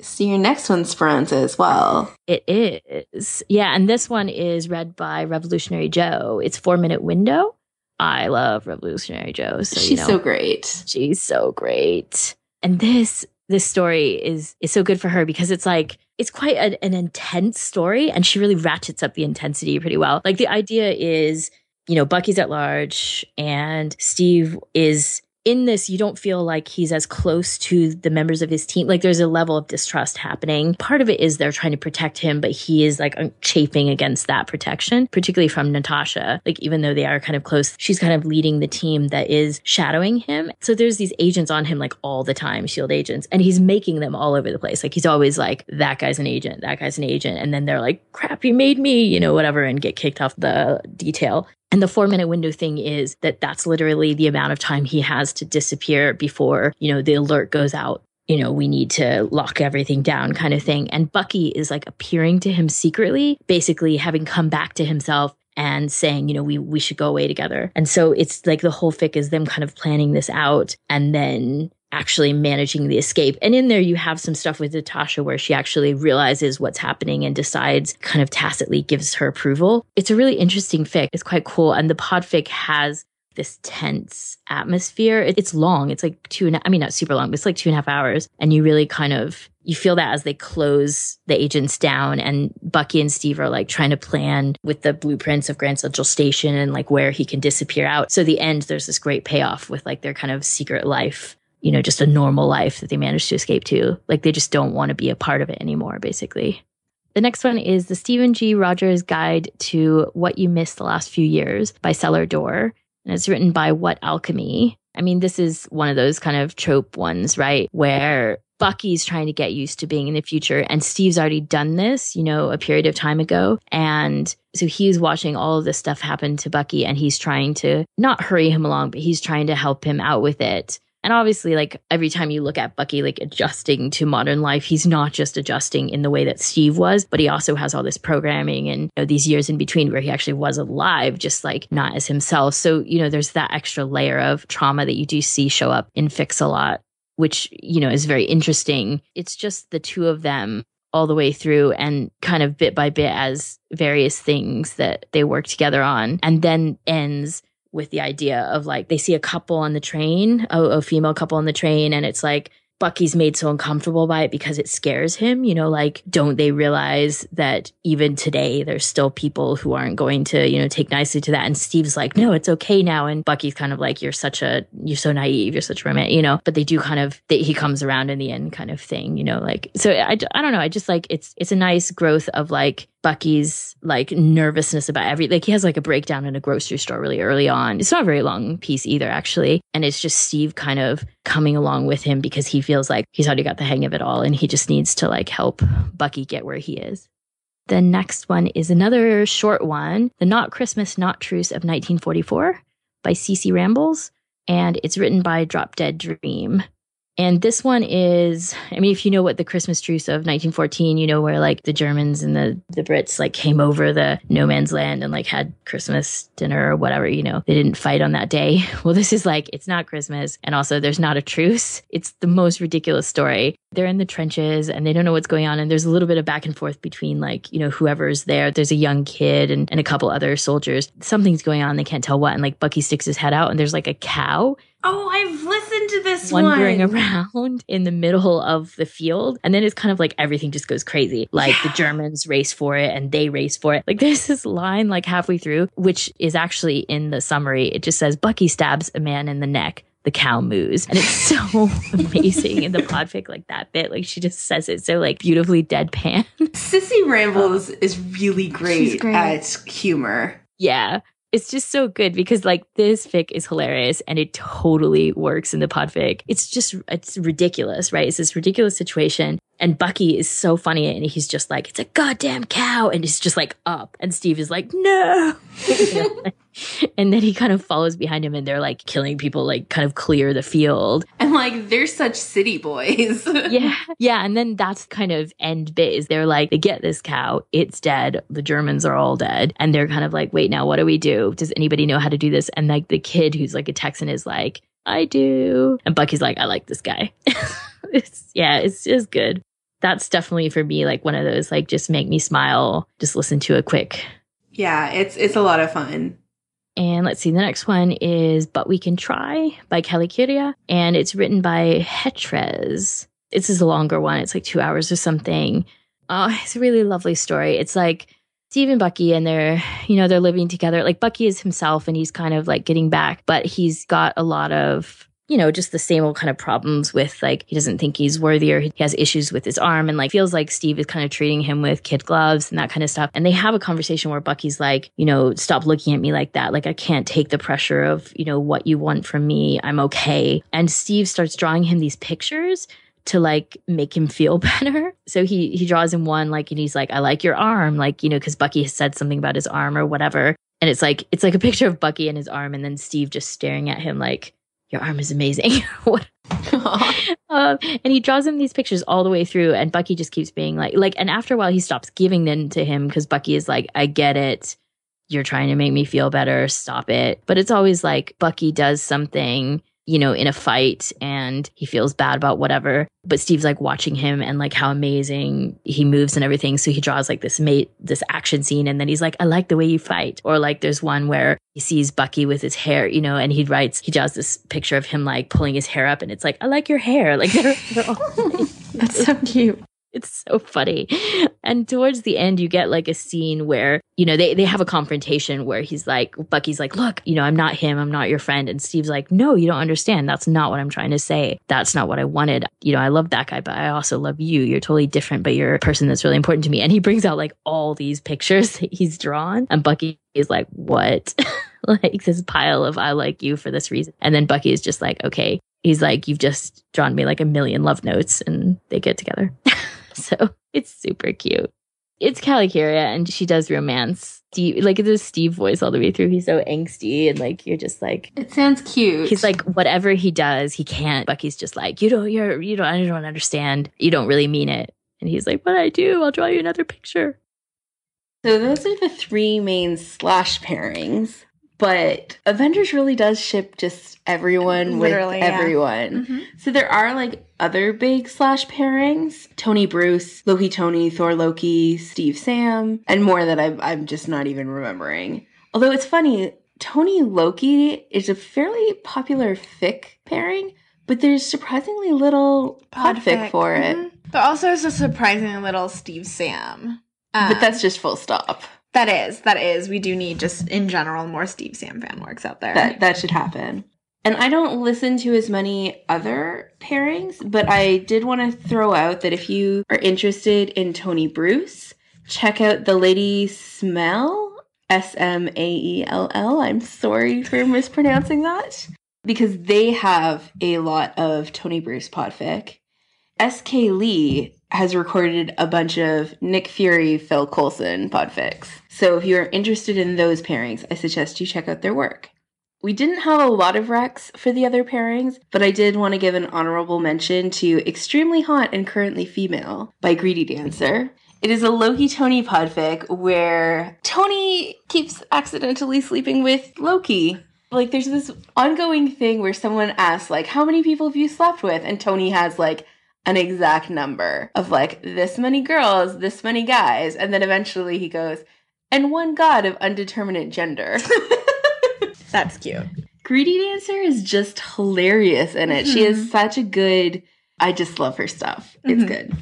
So your next one's Speranza as well. It is. Yeah. And this one is read by Revolutionary Joe. It's four minute window. I love Revolutionary Joe. So, she's you know, so great. She's so great. And this this story is is so good for her because it's like it's quite a, an intense story and she really ratchets up the intensity pretty well. Like the idea is you know bucky's at large and steve is in this, you don't feel like he's as close to the members of his team. Like there's a level of distrust happening. Part of it is they're trying to protect him, but he is like chafing against that protection, particularly from Natasha. Like even though they are kind of close, she's kind of leading the team that is shadowing him. So there's these agents on him like all the time, shield agents, and he's making them all over the place. Like he's always like, that guy's an agent, that guy's an agent. And then they're like, crap, he made me, you know, whatever, and get kicked off the detail. And the four minute window thing is that that's literally the amount of time he has to disappear before, you know, the alert goes out. You know, we need to lock everything down kind of thing. And Bucky is like appearing to him secretly, basically having come back to himself and saying, you know, we we should go away together. And so it's like the whole fic is them kind of planning this out and then actually managing the escape. And in there, you have some stuff with Natasha where she actually realizes what's happening and decides, kind of tacitly gives her approval. It's a really interesting fic. It's quite cool. And the podfic has this tense atmosphere. It's long. It's like two and I mean not super long, but it's like two and a half hours. And you really kind of you feel that as they close the agents down and Bucky and Steve are like trying to plan with the blueprints of Grand Central Station and like where he can disappear out. So the end, there's this great payoff with like their kind of secret life you know, just a normal life that they managed to escape to. Like they just don't want to be a part of it anymore, basically. The next one is the Steven G. Rogers Guide to What You Missed the Last Few Years by Cellar Door. And it's written by What Alchemy. I mean, this is one of those kind of trope ones, right? Where Bucky's trying to get used to being in the future and Steve's already done this, you know, a period of time ago. And so he's watching all of this stuff happen to Bucky and he's trying to not hurry him along, but he's trying to help him out with it. And obviously, like every time you look at Bucky, like adjusting to modern life, he's not just adjusting in the way that Steve was, but he also has all this programming and you know, these years in between where he actually was alive, just like not as himself. So, you know, there's that extra layer of trauma that you do see show up in fics a lot, which, you know, is very interesting. It's just the two of them all the way through and kind of bit by bit as various things that they work together on and then ends with the idea of like they see a couple on the train, a, a female couple on the train, and it's like Bucky's made so uncomfortable by it because it scares him. You know, like, don't they realize that even today there's still people who aren't going to, you know, take nicely to that? And Steve's like, no, it's okay now. And Bucky's kind of like, you're such a, you're so naive, you're such a romantic, you know, but they do kind of, they, he comes around in the end kind of thing, you know, like, so I, I don't know. I just like, it's, it's a nice growth of like, Bucky's like nervousness about every like he has like a breakdown in a grocery store really early on. It's not a very long piece either, actually. And it's just Steve kind of coming along with him because he feels like he's already got the hang of it all and he just needs to like help Bucky get where he is. The next one is another short one, The Not Christmas, Not Truce of 1944 by CC Rambles. And it's written by Drop Dead Dream. And this one is, I mean, if you know what the Christmas truce of 1914, you know, where like the Germans and the, the Brits like came over the no man's land and like had Christmas dinner or whatever, you know, they didn't fight on that day. Well, this is like, it's not Christmas. And also there's not a truce. It's the most ridiculous story. They're in the trenches and they don't know what's going on. And there's a little bit of back and forth between like, you know, whoever's there. There's a young kid and, and a couple other soldiers. Something's going on. They can't tell what. And like Bucky sticks his head out and there's like a cow Oh, I've listened to this wandering one. around in the middle of the field. And then it's kind of like everything just goes crazy. Like Yeah. the Germans race for it and they race for it. Like there's this line like halfway through, which is actually in the summary. It just says Bucky stabs a man in the neck. The cow moos. And it's so amazing in the podfic, like that bit. Like she just says it so like beautifully deadpan. CC Rambles is really great, great. at humor. yeah. It's just so good because like this fic is hilarious and it totally works in the podfic. It's just it's ridiculous, right? It's this ridiculous situation. And Bucky is so funny and he's just like, it's a goddamn cow. And he's just like up. And Steve is like, no. And then he kind of follows behind him and they're like killing people, like kind of clear the field. And like, they're such city boys. Yeah. Yeah. And then that's kind of end bit is they're like, they get this cow, it's dead. The Germans are all dead. And they're kind of like, wait, now what do we do? Does anybody know how to do this? And like the kid who's like a Texan is like, I do. And Bucky's like, I like this guy. it's, yeah, it's just good. That's definitely for me, like one of those, like, just make me smile. Just listen to a quick yeah, it's it's a lot of fun. and let's see, the next one is But We Can Try by Kalakirya. And it's written by Hetres. This is a longer one. It's like two hours or something. Oh, it's a really lovely story. It's like Steve and Bucky and they're, you know, they're living together. Like Bucky is himself and he's kind of like getting back, but he's got a lot of you know, just the same old kind of problems with like he doesn't think he's worthy or he has issues with his arm and like feels like Steve is kind of treating him with kid gloves and that kind of stuff. And they have a conversation where Bucky's like, you know, stop looking at me like that. Like I can't take the pressure of, you know, what you want from me. I'm okay. And Steve starts drawing him these pictures to like make him feel better. So he he draws him one like and he's like I like your arm like you know cuz Bucky has said something about his arm or whatever. And it's like it's like a picture of Bucky and his arm and then Steve just staring at him like your arm is amazing. what um, and he draws him these pictures all the way through and Bucky just keeps being like like and after a while he stops giving them to him cuz Bucky is like I get it. You're trying to make me feel better. Stop it. But it's always like Bucky does something you know, in a fight and he feels bad about whatever. But Steve's like watching him and like how amazing he moves and everything. So he draws like this mate, this action scene. And then he's like, I like the way you fight. Or like there's one where he sees Bucky with his hair, you know, and he writes, he draws this picture of him like pulling his hair up and it's like, I like your hair. Like they're, they're all That's so cute. It's so funny. And towards the end, you get like a scene where, you know, they, they have a confrontation where he's like, Bucky's like, look, you know, I'm not him. I'm not your friend. And Steve's like, no, you don't understand. That's not what I'm trying to say. That's not what I wanted. You know, I love that guy, but I also love you. You're totally different, but you're a person that's really important to me. And he brings out like all these pictures that he's drawn. And Bucky is like, what? like this pile of I like you for this reason. And then Bucky is just like, okay. He's like, you've just drawn me like a million love notes and they get together. so it's super cute. It's Callie and she does romance. Steve, like this Steve voice all the way through. He's so angsty and like you're just like It sounds cute. he's like whatever he does, he can't. Bucky's just like you don't you're you don't I don't understand. You don't really mean it. And he's like, but I do. I'll draw you another picture. so those are the three main slash pairings. But Avengers really does ship just everyone Literally, with yeah. everyone. Mhm. So there are like other big slash pairings: Tony Bruce, Loki Tony, Thor Loki, Steve Sam, and more that I'm I'm just not even remembering. Although it's funny, Tony Loki is a fairly popular fic pairing, but there's surprisingly little podfic for it. Mhm. But also, it's a surprisingly little Steve Sam. Um, But that's just full stop. That is that is. We do need just in general more Steve Sam fan works out there. That that should happen. And I don't listen to as many other pairings, but I did want to throw out that if you are interested in Tony Bruce, check out the Lady Smaell, S M A E L L. I'm sorry for mispronouncing that because they have a lot of Tony Bruce podfic. SK Lee has recorded a bunch of Nick Fury, Phil Coulson podfics. So if you're interested in those pairings, I suggest you check out their work. We didn't have a lot of recs for the other pairings, but I did want to give an honorable mention to Extremely Hot and Currently Female by Greedy Dancer. It is a Loki Tony podfic where Tony keeps accidentally sleeping with Loki. Like there's this ongoing thing where someone asks like how many people have you slept with and Tony has like an exact number of like this many girls, this many guys, and then eventually he goes and one god of undeterminate gender. That's cute. Greedy Dancer is just hilarious in it. She Mhm. is such a good. I just love her stuff. It's Mhm. good.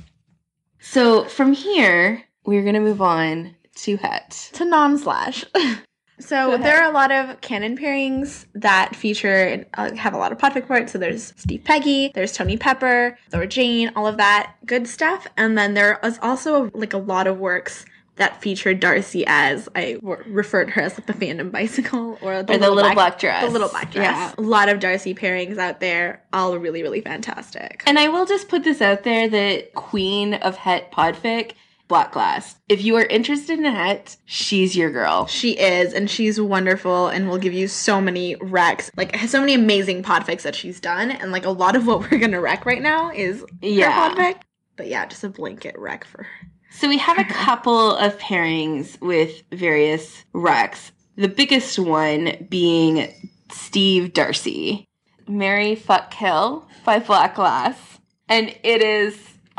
So from here, we're gonna move on to Het. to non slash. So there are a lot of canon pairings that feature uh, have a lot of podfic parts. So there's Steve Peggy, there's Tony Pepper, Thor Jane, all of that good stuff. And then there is also like a lot of works that featured Darcy as I w- referred her as like the fandom bicycle or the, Or the little black dress. The little black dress. Yeah. A lot of Darcy pairings out there, all really really fantastic. And I will just put this out there that Queen of Het Podfic, Black Glass. If you are interested in Het, she's your girl. She is, and she's wonderful, and will give you so many recs, like has so many amazing podfics that she's done, and like a lot of what we're gonna rec right now is Yeah. her podfic. But yeah, just a blanket rec for her. So we have a couple of pairings with various recs. The biggest one being Steve Darcy. Marry Fuck Kill by Black Glass. And it is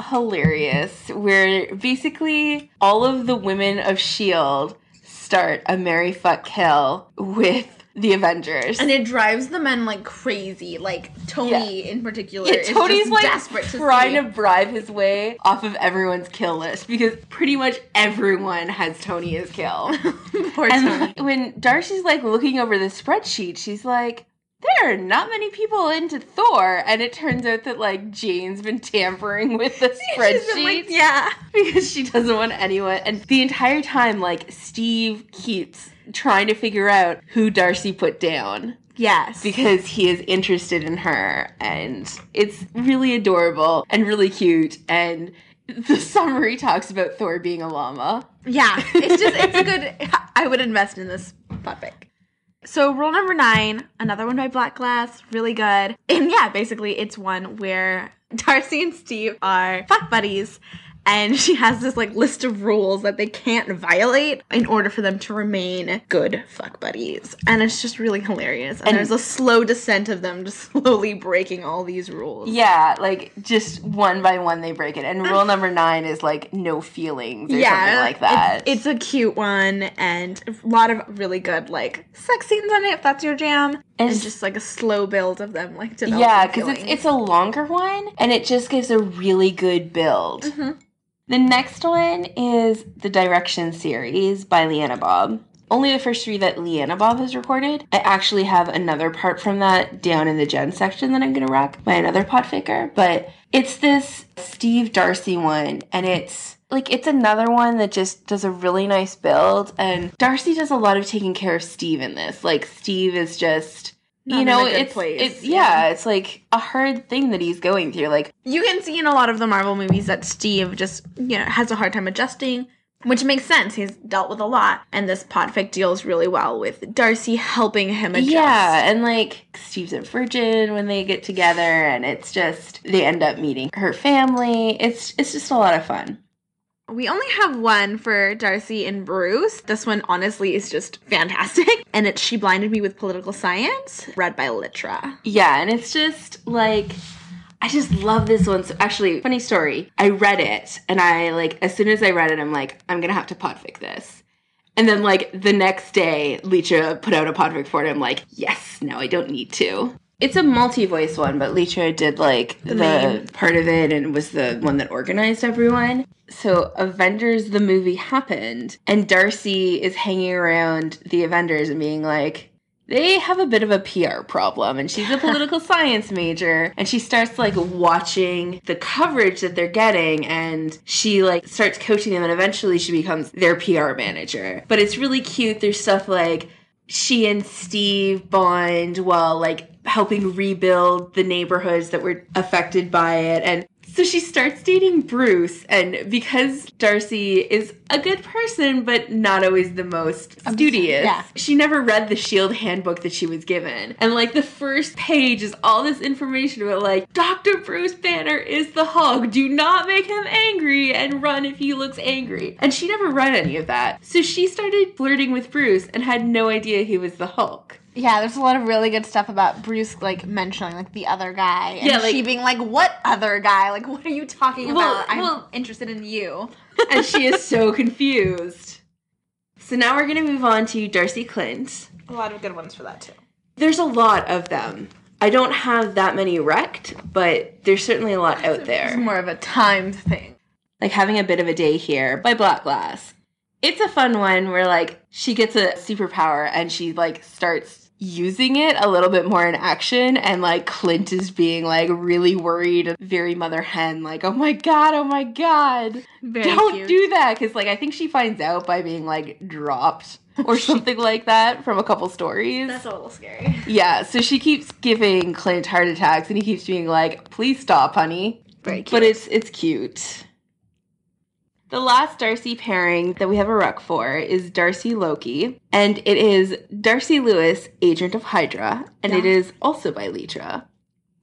hilarious where basically all of the women of S.H.I.E.L.D. Start a Marry Fuck Kill with the Avengers. And it drives the men like crazy. Like Tony in particular Yeah, is Tony's like desperate to trying see. to bribe his way off of everyone's kill list because pretty much everyone has Tony as kill. Poor and Tony. when Darcy's like looking over the spreadsheet, she's like, there are not many people into Thor. And it turns out that like Jane's been tampering with the spreadsheet been like, yeah. because she doesn't want anyone. And the entire time, like, Steve keeps trying to figure out who Darcy put down Yes. because he is interested in her and it's really adorable and really cute and the summary talks about Thor being a llama. Yeah, it's just it's a good. I would invest in this podfic. So rule number nine, another one by Black Glass, really good. And yeah, basically it's one where Darcy and Steve are fuck buddies. And she has this like list of rules that they can't violate in order for them to remain good fuck buddies. And it's just really hilarious. And, And- there's a slow descent of them just slowly breaking all these rules. Yeah, like just one by one they break it. And rule number nine is like no feelings or something like that. It's, it's a cute one and a lot of really good like sex scenes on it if that's your jam. And, It's- just like a slow build of them like developing yeah, because it's it's a longer one and it just gives a really good build. Mhm. The next one is the Direction series by Leanna Bob. Only the first three that Leanna Bob has recorded. I actually have another part from that down in the Gen section that I'm gonna rock by another podficker, but it's this Steve Darcy one, and it's like it's another one that just does a really nice build. And Darcy does a lot of taking care of Steve in this. Like Steve is just Not you know, it's place, it's yeah. yeah, it's like a hard thing that he's going through. Like you can see in a lot of the Marvel movies that Steve just you know has a hard time adjusting. Which makes sense. He's dealt with a lot, and this podfic deals really well with Darcy helping him adjust. Yeah, and like Steve's a virgin when they get together, and it's just they end up meeting her family. It's it's just a lot of fun. We only have one for Darcy and Bruce. This one, honestly, is just fantastic. And it's She Blinded Me with Political Science, read by Litra. Yeah, and it's just like I just love this one. So actually, funny story. I read it and I like as soon as I read it, I'm like, I'm gonna have to podfic this. And then like the next day, Leitra put out a podfic for it. I'm like, yes, now I don't need to. It's a multi-voice one, but Leitra did like the, main. part of it and was the one that organized everyone. So Avengers the movie happened and Darcy is hanging around the Avengers and being like, they have a bit of a PR problem and she's a political science major and she starts like watching the coverage that they're getting and she like starts coaching them and eventually she becomes their PR manager. But it's really cute. There's stuff like she and Steve bond while like helping rebuild the neighborhoods that were affected by it. And so she starts dating Bruce, and because Darcy is a good person, but not always the most studious, yeah. she never read the SHIELD handbook that she was given. And like the first page is all this information about like, Dr. Bruce Banner is the Hulk. Do not make him angry and run if he looks angry. And she never read any of that. So she started flirting with Bruce and had no idea he was the Hulk. Yeah, there's a lot of really good stuff about Bruce like mentioning like the other guy, and Yeah, like- she being like, "What other guy? Like, what are you talking Well, about? I'm well- interested in you." and she is so confused. So now we're gonna move on to Darcy Clint. A lot of good ones for that too. There's a lot of them. I don't have that many recced, but there's certainly a lot out It's there. more of a timed thing. Like having a bit of a day here by Black Glass. It's a fun one where like she gets a superpower and she like starts using it a little bit more in action and like Clint is being like really worried, very mother hen, like, oh my god, oh my god. Very don't cute. do that because like i think she finds out by being like dropped or something like that from a couple stories That's a little scary. yeah so she keeps giving clint heart attacks and he keeps being like please stop honey Very cute. but it's it's cute the last Darcy pairing that we have a rec for is Darcy Loki, and it is Darcy Lewis, agent of Hydra, and it Yeah. is also by Litra.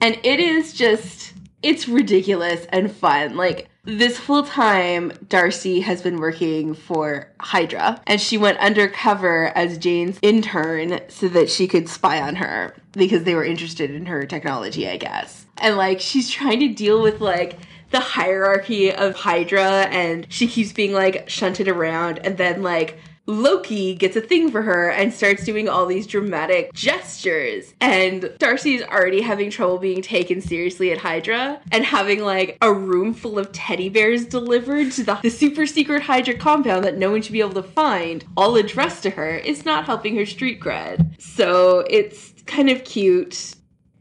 And it is just, it's ridiculous and fun. Like, this whole time, Darcy has been working for Hydra, and she went undercover as Jane's intern so that she could spy on her because they were interested in her technology, I guess. And like, she's trying to deal with like, the hierarchy of Hydra and she keeps being like shunted around and then like Loki gets a thing for her and starts doing all these dramatic gestures. And Darcy's already having trouble being taken seriously at Hydra and having like a room full of teddy bears delivered to the, the super secret Hydra compound that no one should be able to find, all addressed to her, is not helping her street cred. So it's kind of cute.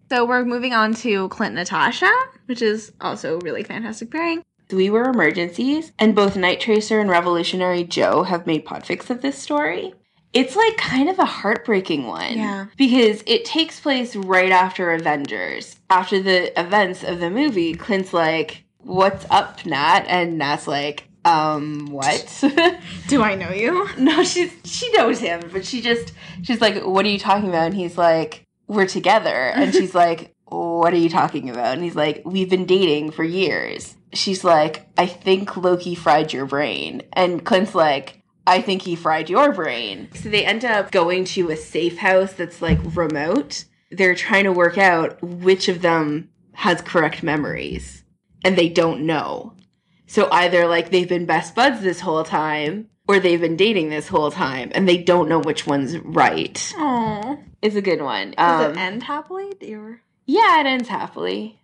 So we're moving on to Clint Natasha, which is also a really fantastic pairing. We were emergencies, and both Night Tracer and Revolutionary Joe have made podfics of this story. It's like kind of a heartbreaking one. Yeah. Because it takes place right after Avengers. After the events of the movie, Clint's like, What's up, Nat? And Nat's like, Um, what? Do I know you? no, she's she knows him, but she just she's like, What are you talking about? And he's like, We're together. And she's like, What are you talking about? And he's like, We've been dating for years. She's like, I think Loki fried your brain. And Clint's like, I think he fried your brain. So they end up going to a safe house that's like remote. They're trying to work out which of them has correct memories. And they don't know. So either like they've been best buds this whole time, or they've been dating this whole time, and they don't know which one's right. Oh. It's a good one. Does Um, it end happily? You yeah, it ends happily.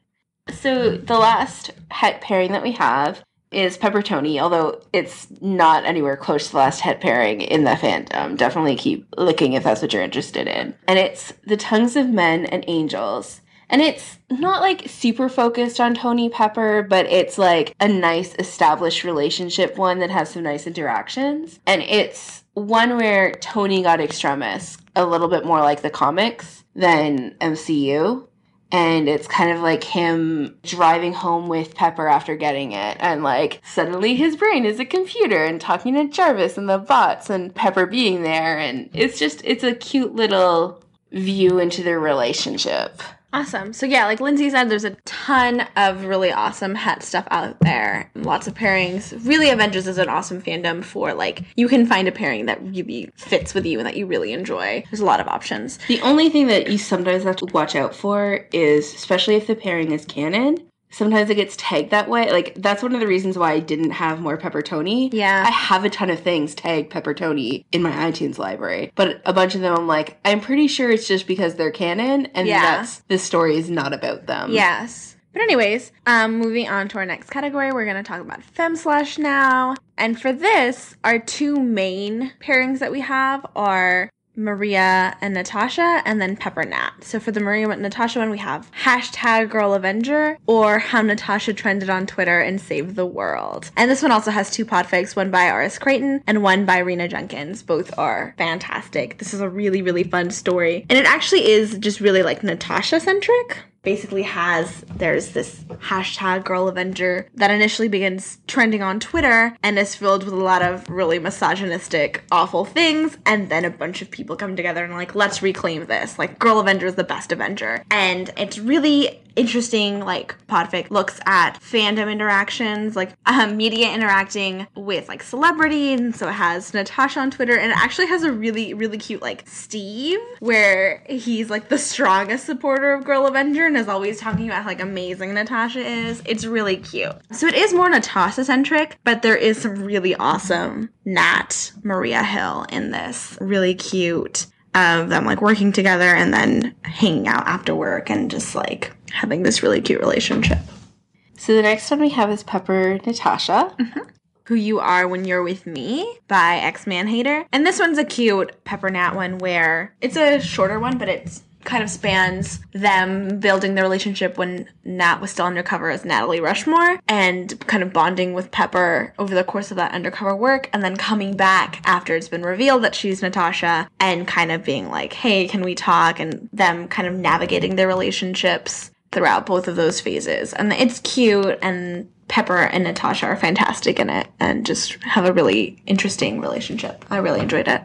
So the last het pairing that we have is Peppertoni, although it's not anywhere close to the last het pairing in the fandom. Definitely keep looking if that's what you're interested in. And it's The Tongues of Men and Angels. And it's not like super focused on Tony Pepper, but it's like a nice established relationship one that has some nice interactions. And it's one where Tony got extremis, a little bit more like the comics than MCU and it's kind of like him driving home with Pepper after getting it, and like suddenly his brain is a computer and talking to Jarvis and the bots, and Pepper being there, and it's just it's a cute little view into their relationship. Awesome. So yeah, like Lindsay said, there's a ton of really awesome het stuff out there. Lots of pairings. Really, Avengers is an awesome fandom for like you can find a pairing that really fits with you and that you really enjoy. There's a lot of options. The only thing that you sometimes have to watch out for is, especially if the pairing is canon, sometimes it gets tagged that way. Like that's one of the reasons why I didn't have more Peppertoni. Yeah. I have a ton of things tagged Peppertoni in my iTunes library, but a bunch of them I'm like, I'm pretty sure it's just because they're canon, and Yeah. that's the story is not about them. Yes. But anyways, um, moving on to our next category, we're gonna talk about Femslash now. And for this, our two main pairings that we have are Maria and Natasha, and then Pepper Nat. So for the Maria and Natasha one, we have hashtag Girl Avenger or how Natasha trended on Twitter and saved the world. And this one also has two podfics, one by R.S. Creighton and one by Reena Jenkins. Both are fantastic. This is a really, really fun story. And it actually is just really like Natasha centric basically has there's this hashtag girl avenger that initially begins trending on twitter and is filled with a lot of really misogynistic awful things. And then a bunch of people come together and like let's reclaim this. Like girl avenger is the best avenger. And it's really interesting like podfic looks at fandom interactions like um, media interacting with like celebrities and so it has natasha on twitter and it actually has a really really cute like steve where he's like the strongest supporter of girl avenger and is always talking about how like amazing natasha is. It's really cute. So it is more natasha centric but there is some really awesome nat maria hill in this. Really cute of them like working together and then hanging out after work and just like having this really cute relationship. So the next one we have is Pepper Natasha. Mm-hmm. Who You Are When You're With Me by X Man Hater. And this one's a cute Pepper Nat one where it's a shorter one, but it's kind of spans them building their relationship when Nat was still undercover as Natalie Rushmore and kind of bonding with Pepper over the course of that undercover work and then coming back after it's been revealed that she's Natasha and kind of being like, hey, can we talk? And them kind of navigating their relationships throughout both of those phases. And it's cute and Pepper and Natasha are fantastic in it and just have a really interesting relationship. I really enjoyed it.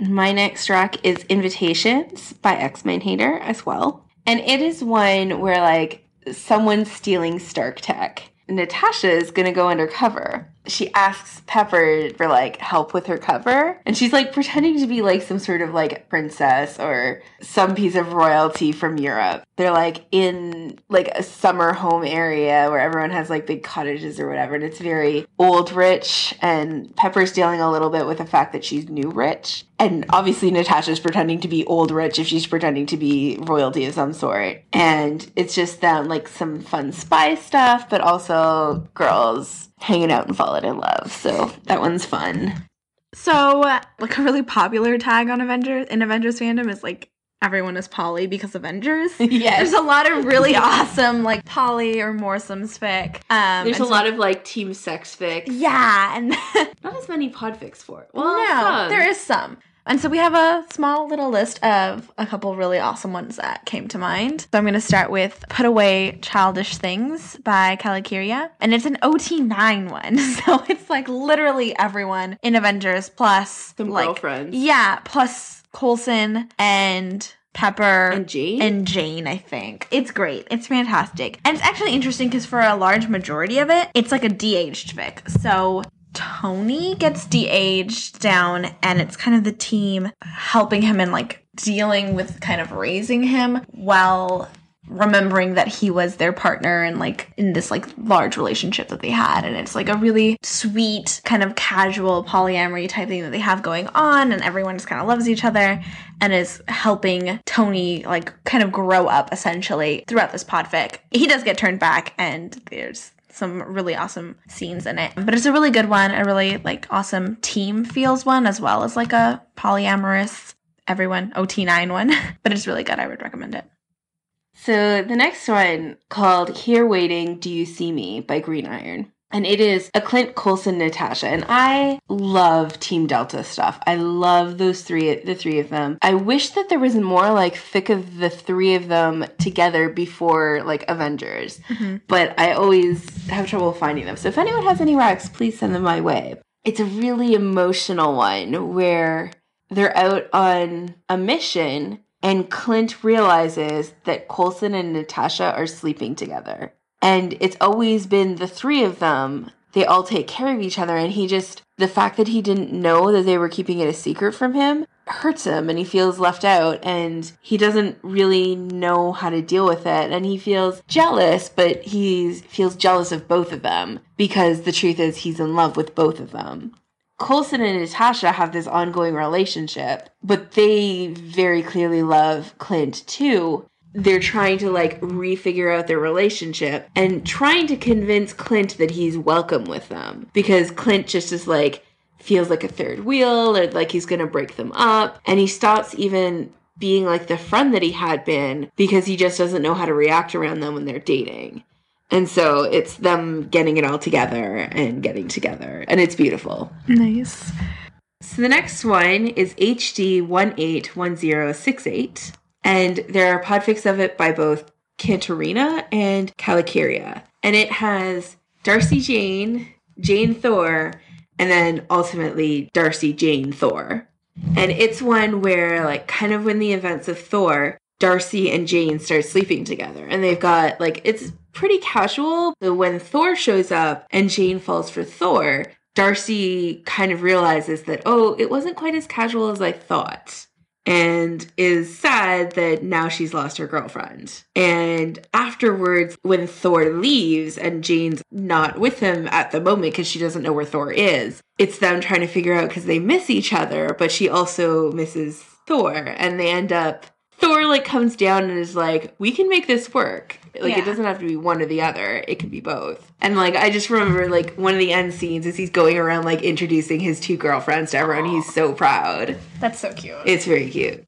My next track is Invitations by X Men Hater as well. And it is one where like someone's stealing Stark tech. Natasha is gonna go undercover. She asks Pepper for like help with her cover, and she's like pretending to be like some sort of like princess or some piece of royalty from Europe. They're like in like a summer home area where everyone has like big cottages or whatever, and it's very old rich. And Pepper's dealing a little bit with the fact that she's new rich. And obviously, Natasha's pretending to be old rich if she's pretending to be royalty of some sort. And it's just them like some fun spy stuff, but also girls hanging out and falling in love. So that one's fun. So, uh, like a really popular tag on Avengers in Avengers fandom is like everyone is poly because Avengers. Yes. There's a lot of really awesome like poly or moresomes fic. Um, There's a so- lot of like team sex fic. Yeah, and Not as many pod podfics for it. Well, no, some. there is some. And so we have a small little list of a couple really awesome ones that came to mind. So I'm going to start with Put Away Childish Things by Kalakirya. And it's an OT9 one. So it's like literally everyone in Avengers plus Some like, girlfriends. Yeah, plus Coulson and Pepper And Jane? and Jane, I think. It's great. It's fantastic. And it's actually interesting because for a large majority of it, it's like a de-aged fic. So Tony gets de-aged down and it's kind of the team helping him and like dealing with kind of raising him while remembering that he was their partner and like in this like large relationship that they had and it's like a really sweet kind of casual polyamory type thing that they have going on and everyone just kind of loves each other and is helping Tony like kind of grow up essentially throughout this podfic. He does get turned back and there's some really awesome scenes in it. But it's a really good one, a really like awesome team feels one as well as like a polyamorous everyone OT9 one. but it's really good. I would recommend it. So the next one called Here Waiting, Do You See Me by Green Iron. And it is a Clint Coulson Natasha. And I love Team Delta stuff. I love those three the three of them. I wish that there was more like fic of the three of them together before like Avengers. Mm-hmm. But I always have trouble finding them. So if anyone has any recs, please send them my way. It's a really emotional one where they're out on a mission and Clint realizes that Coulson and Natasha are sleeping together. And it's always been the three of them. They all take care of each other, and he just, the fact that he didn't know that they were keeping it a secret from him hurts him, and he feels left out, and he doesn't really know how to deal with it. And he feels jealous, but he feels jealous of both of them because the truth is he's in love with both of them. Coulson and Natasha have this ongoing relationship, but they very clearly love Clint too. They're trying to like refigure out their relationship and trying to convince Clint that he's welcome with them because Clint just is like feels like a third wheel or like he's gonna break them up and he stops even being like the friend that he had been because he just doesn't know how to react around them when they're dating. And so it's them getting it all together and getting together. And it's beautiful. Nice. So the next one is HD 181068. And there are podfics of it by both Cantorina and Kalakirya. And it has Darcy Jane, Jane Thor, and then ultimately Darcy Jane Thor. And it's one where, like, kind of when the events of Thor, Darcy and Jane start sleeping together. And they've got, like, it's pretty casual. So when Thor shows up and Jane falls for Thor, Darcy kind of realizes that, oh, it wasn't quite as casual as I thought. And is sad that now she's lost her girlfriend. And afterwards, when Thor leaves and Jane's not with him at the moment because she doesn't know where Thor is, it's them trying to figure out because they miss each other, but she also misses Thor. And they end up Thor like comes down and is like, "We can make this work. Like Yeah. it doesn't have to be one or the other. It can be both." And like I just remember like one of the end scenes is he's going around like introducing his two girlfriends to everyone. He's so proud. That's so cute. It's very cute.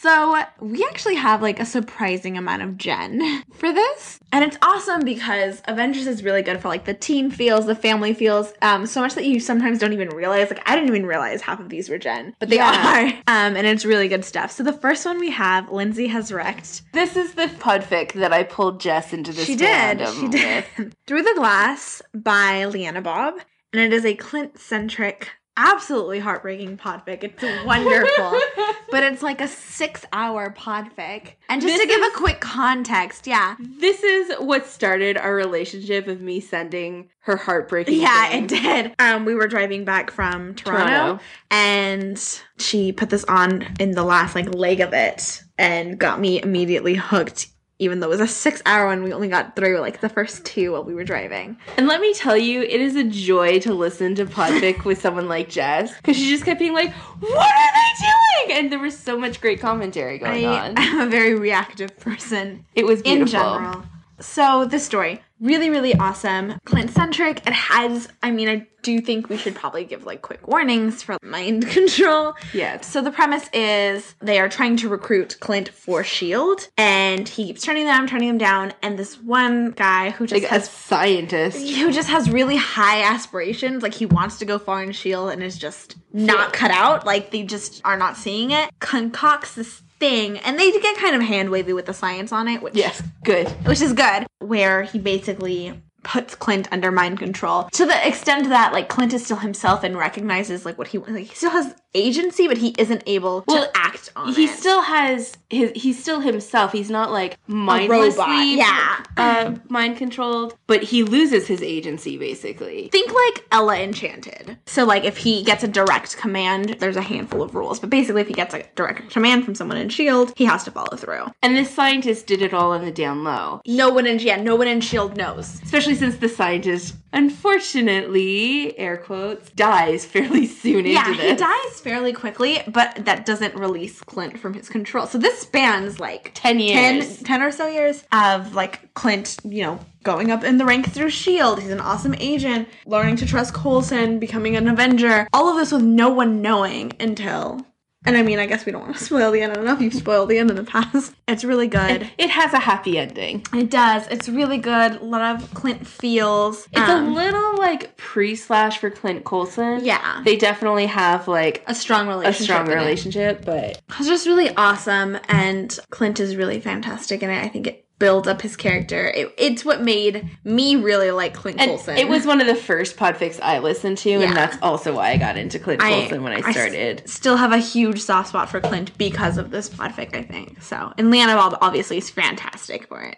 So we actually have like a surprising amount of gen for this. And it's awesome because Avengers is really good for like the team feels, the family feels, um, so much that you sometimes don't even realize. Like I didn't even realize half of these were gen, but they Yeah. are. Um, and it's really good stuff. So the first one we have, Lindsay has recced. This is the podfic that I pulled Jess into this. She did. She did. Through the Glass by Leanna Bob. And it is a Clint centric, absolutely heartbreaking podfic. It's wonderful. but it's like a six hour podfic. And just This to give is- a quick context, yeah. This is what started our relationship of me sending her heartbreaking. Yeah, things. it did. Um, we were driving back from Toronto, Toronto. and she put this on in the last like leg of it and got me immediately hooked. Even though it was a six-hour one, we only got through like the first two while we were driving. And let me tell you, it is a joy to listen to Podfic with someone like Jess because she just kept being like, "What are they doing?" And there was so much great commentary going on. I'm a very reactive person It was in general. So this story, really, really awesome. Clint centric. It has. I mean, I do think we should probably give like quick warnings for mind control. Yeah. So the premise is they are trying to recruit Clint for Shield, and he keeps turning them, turning them down. And this one guy who just Like has scientist. who just has really high aspirations, like he wants to go far in Shield, and is just not cut out. Like they just are not seeing it. Concocts this thing, and they get kind of hand wavy with the science on it, which Yes, good. which is good, where he basically puts Clint under mind control. To the extent that like Clint is still himself and recognizes like what he like he still has agency, but he isn't able Well, to act on He it. still has his. He's still himself. He's not like mindlessly, yeah. uh, mind controlled. But he loses his agency basically. think like Ella Enchanted. So like if he gets a direct command, there's a handful of rules, but basically if he gets a direct command from someone in Shield, he has to follow through. And this scientist did it all on the down low. No one in yeah, no one in Shield knows. Especially since the scientist, unfortunately, air quotes, dies fairly soon Yeah, into he dies fairly quickly, but that doesn't release Clint from his control. So this spans like 10 years. 10, 10 or so years of like Clint, you know, going up in the rank through S.H.I.E.L.D. He's an awesome agent, learning to trust Coulson, becoming an Avenger. All of this with no one knowing until. And I mean, I guess we don't want to spoil the end. I don't know if you've spoiled the end in the past. It's really good. It has a happy ending. It does. It's really good. A lot of Clint feels. It's um, a little like pre slash for Clint Coulson. Yeah. They definitely have like a strong relationship. a relationship. strong in it. relationship, but It's just really awesome, and Clint is really fantastic in it. I think it builds up his character. It, it's what made me really like Clint And Coulson. it was one of the first podfics I listened to, Yeah. and that's also why I got into Clint Coulson when I started. still have a huge soft spot for Clint because of this podfic, I think. So, and Leanna Bob obviously is fantastic for it.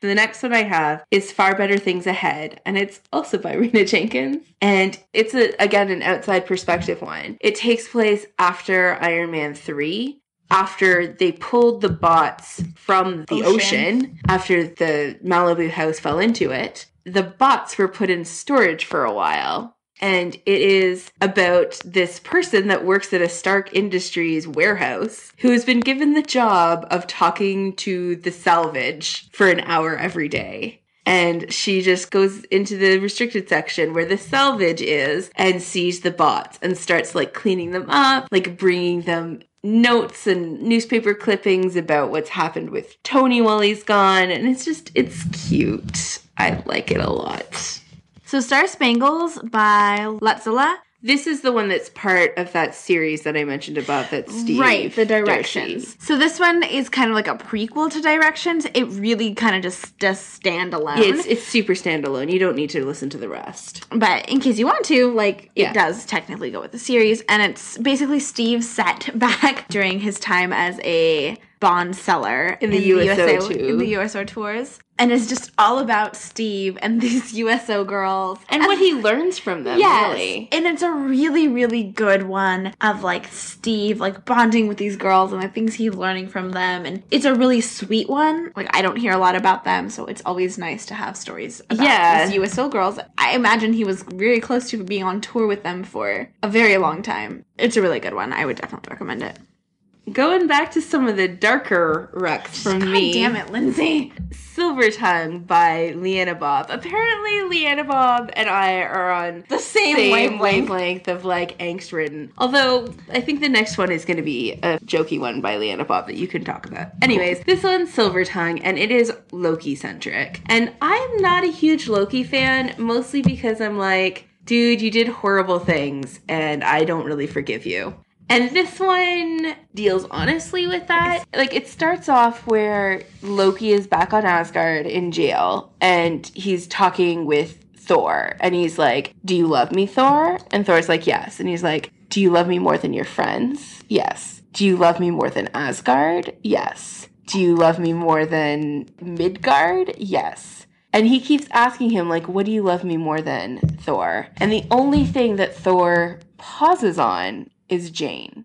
The next one I have is Far Better Things Ahead, and it's also by Reena Jenkins. And it's a, again an outside perspective one. It takes place after Iron Man 3, after they pulled the bots from the Ocean. ocean, after the Malibu house fell into it. The bots were put in storage for a while. And it is about this person that works at a Stark Industries warehouse who has been given the job of talking to the salvage for an hour every day. And she just goes into the restricted section where the salvage is and sees the bots and starts like cleaning them up, like bringing them notes and newspaper clippings about what's happened with Tony while he's gone. And it's just, it's cute. I like it a lot. So, Star Spangles by Letzela. This is the one that's part of that series that I mentioned above that Steve. right, the Darcy- directions. So this one is kind of like a prequel to Directions. It really kind of just does stand alone. It's it's super standalone. You don't need to listen to the rest. but in case you want to, like Yeah. it does technically go with the series, and it's basically Steve set back during his time as a bond seller In the USO USO too. in the USO tours, and it's just all about Steve and these USO girls And what he learns from them, Yes. really. And it's a really, really good one of like Steve like bonding with these girls and the things he's learning from them. And it's a really sweet one. Like I don't hear a lot about them, so it's always nice to have stories about Yeah. these USO girls. I imagine he was very close to being on tour with them for a very long time. It's a really good one. I would definitely recommend it. Going back to some of the darker recs from God me. damn it, Lindsay. Silver Tongue by Leanna Bob. Apparently, Leanna Bob and I are on The same, same wavelength. wavelength of like angst ridden. Although I think the next one is going to be a jokey one by Leanna Bob that you can talk about. Anyways, this one's Silver Tongue and it is Loki centric. And I'm not a huge Loki fan, mostly because I'm like, dude, you did horrible things and I don't really forgive you. And this one deals honestly with that. Like, it starts off where Loki is back on Asgard in jail and he's talking with Thor. And he's like, Do you love me, Thor? And Thor's like, Yes. And he's like, Do you love me more than your friends? Yes. Do you love me more than Asgard? Yes. Do you love me more than Midgard? Yes. And he keeps asking him, like, what do you love me more than, Thor? And the only thing that Thor pauses on is Jane.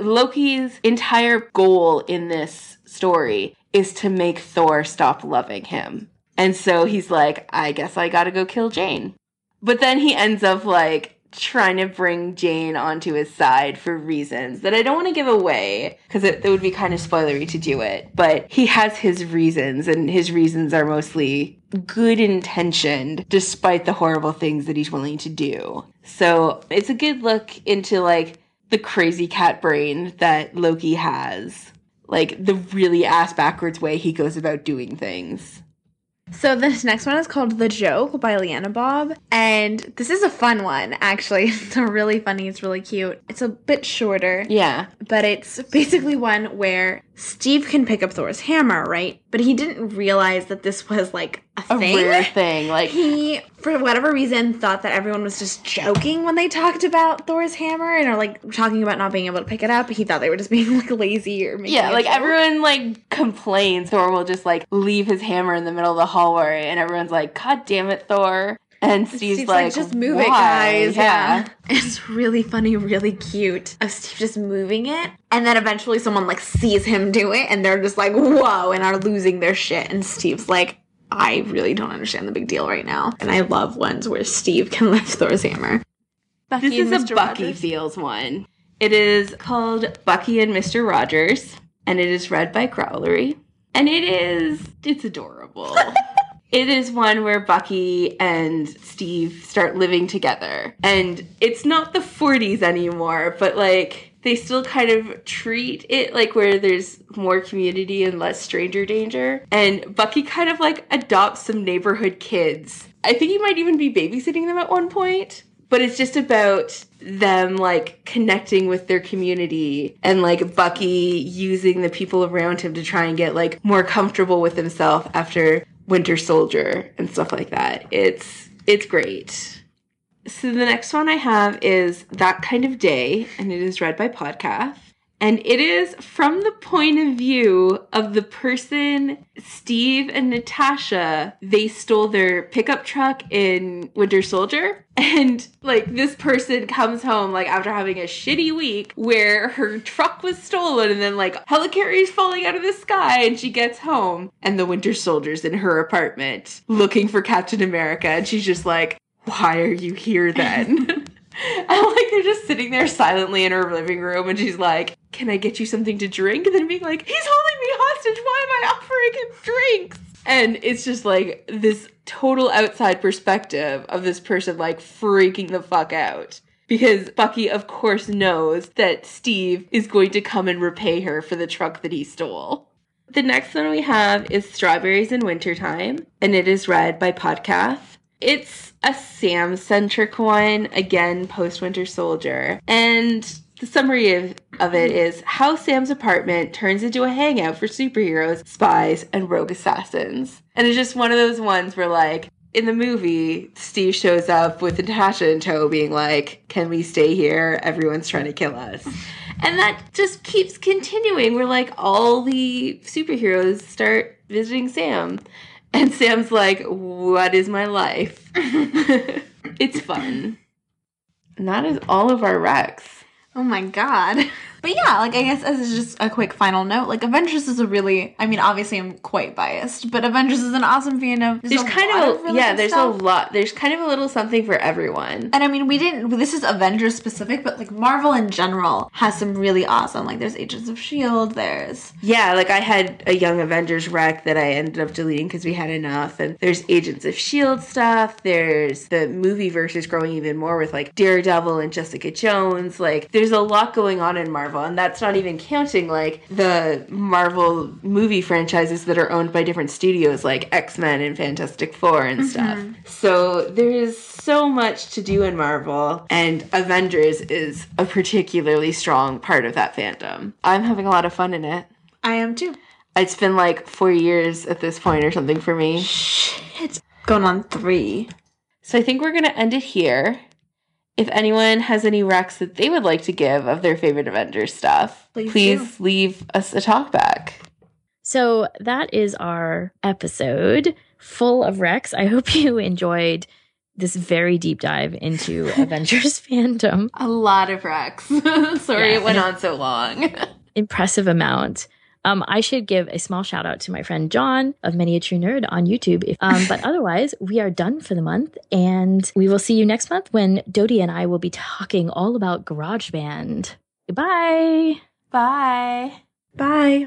Loki's entire goal in this story is to make Thor stop loving him. And so he's like, I guess I gotta go kill Jane. But then he ends up like trying to bring Jane onto his side for reasons that I don't want to give away because it, it would be kind of spoilery to do it. But he has his reasons, and his reasons are mostly good intentioned despite the horrible things that he's willing to do. So it's a good look into like the crazy cat brain that Loki has. Like the really ass backwards way he goes about doing things. So this next one is called The Joke by Leanna Bob. And this is a fun one, actually. It's really funny, it's really cute. It's a bit shorter, Yeah. but it's basically one where Steve can pick up Thor's hammer, right? But he didn't realize that this was like a, A thing. rare thing. Like He, for whatever reason, thought that everyone was just joking when they talked about Thor's hammer and are like talking about not being able to pick it up. He thought they were just being like lazy or Yeah, like joke. everyone like complains Thor will just like leave his hammer in the middle of the hallway and everyone's like, God damn it, Thor. And Steve's, Steve's like, like, just move it, "Why?" guys. Yeah. It's really funny, really cute of Steve just moving it. And then eventually someone like sees him do it and they're just like, whoa, and are losing their shit. And Steve's like, I really don't understand the big deal right now. And I love ones where Steve can lift Thor's hammer. Bucky This is and a Bucky Rogers. Feels one. It is called Bucky and Mr. Rogers, and it is read by Crowlery. And it is, it's adorable. it is one where Bucky and Steve start living together. And it's not the 40s anymore, but like, they still kind of treat it like where there's more community and less stranger danger. And Bucky kind of like adopts some neighborhood kids. I think he might even be babysitting them at one point. but it's just about them like connecting with their community and like Bucky using the people around him to try and get like more comfortable with himself after Winter Soldier and stuff like that. It's it's great. So the next one I have is That Kind of Day, and it is read by Podcast. And it is from the point of view of the person, Steve and Natasha, they stole their pickup truck in Winter Soldier. And like this person comes home like after having a shitty week where her truck was stolen and then like helicarriers falling out of the sky and she gets home and the Winter Soldier's in her apartment looking for Captain America and she's just like, why are you here then? And like they're just sitting there silently in her living room, and she's like, "Can I get you something to drink?" And then being like, "He's holding me hostage. Why am I offering him drinks?" And it's just like this total outside perspective of this person like freaking the fuck out. Because Bucky, of course, knows that Steve is going to come and repay her for the truck that he stole. The next one we have is Strawberries in Wintertime, and it is read by Podcast. It's a Sam centric one, again, post Winter Soldier. And the summary of, of it is how Sam's apartment turns into a hangout for superheroes, spies, and rogue assassins. And it's just one of those ones where, like, in the movie, Steve shows up with Natasha in tow, being like, Can we stay here? Everyone's trying to kill us. And that just keeps continuing, We're like, all the superheroes start visiting Sam. And Sam's like, What is my life? it's fun. And that is all of our recs. Oh my god. But yeah, like I guess as just a quick final note, like Avengers is a really I mean, obviously I'm quite biased, but Avengers is an awesome fandom. There's, a kind of, really yeah, good there's stuff. a lot. There's kind of a little something for everyone. And I mean, we didn't. This is Avengers specific, but like Marvel in general has some really awesome. Like, there's Agents of Shield. There's Yeah, like I had a Young Avengers rec that I ended up deleting because we had enough. And there's Agents of S.H.I.E.L.D. Stuff. There's the movie versus growing even more with like Daredevil and Jessica Jones. Like, there's a lot going on in Marvel. And that's not even counting like the Marvel movie franchises that are owned by different studios like X Men and Fantastic Four and mm-hmm. stuff. So there is so much to do in Marvel. And Avengers is a particularly strong part of that fandom. I'm having a lot of fun in it. I am too. It's been like four years at this point or something for me. Shit, going on three. So I think we're going to end it here. If anyone has any recs that they would like to give of their favorite Avengers stuff, Please please, leave us a talk back. So that is our episode full of recs. I hope you enjoyed this very deep dive into Avengers fandom. A lot of recs. Sorry Yeah. it went on so long. Impressive amount. Um, I should give a small shout out to my friend John of Many a True Nerd on YouTube. If, um, but otherwise, we are done for the month, and we will see you next month when Dodie and I will be talking all about GarageBand. Goodbye. Bye. Bye.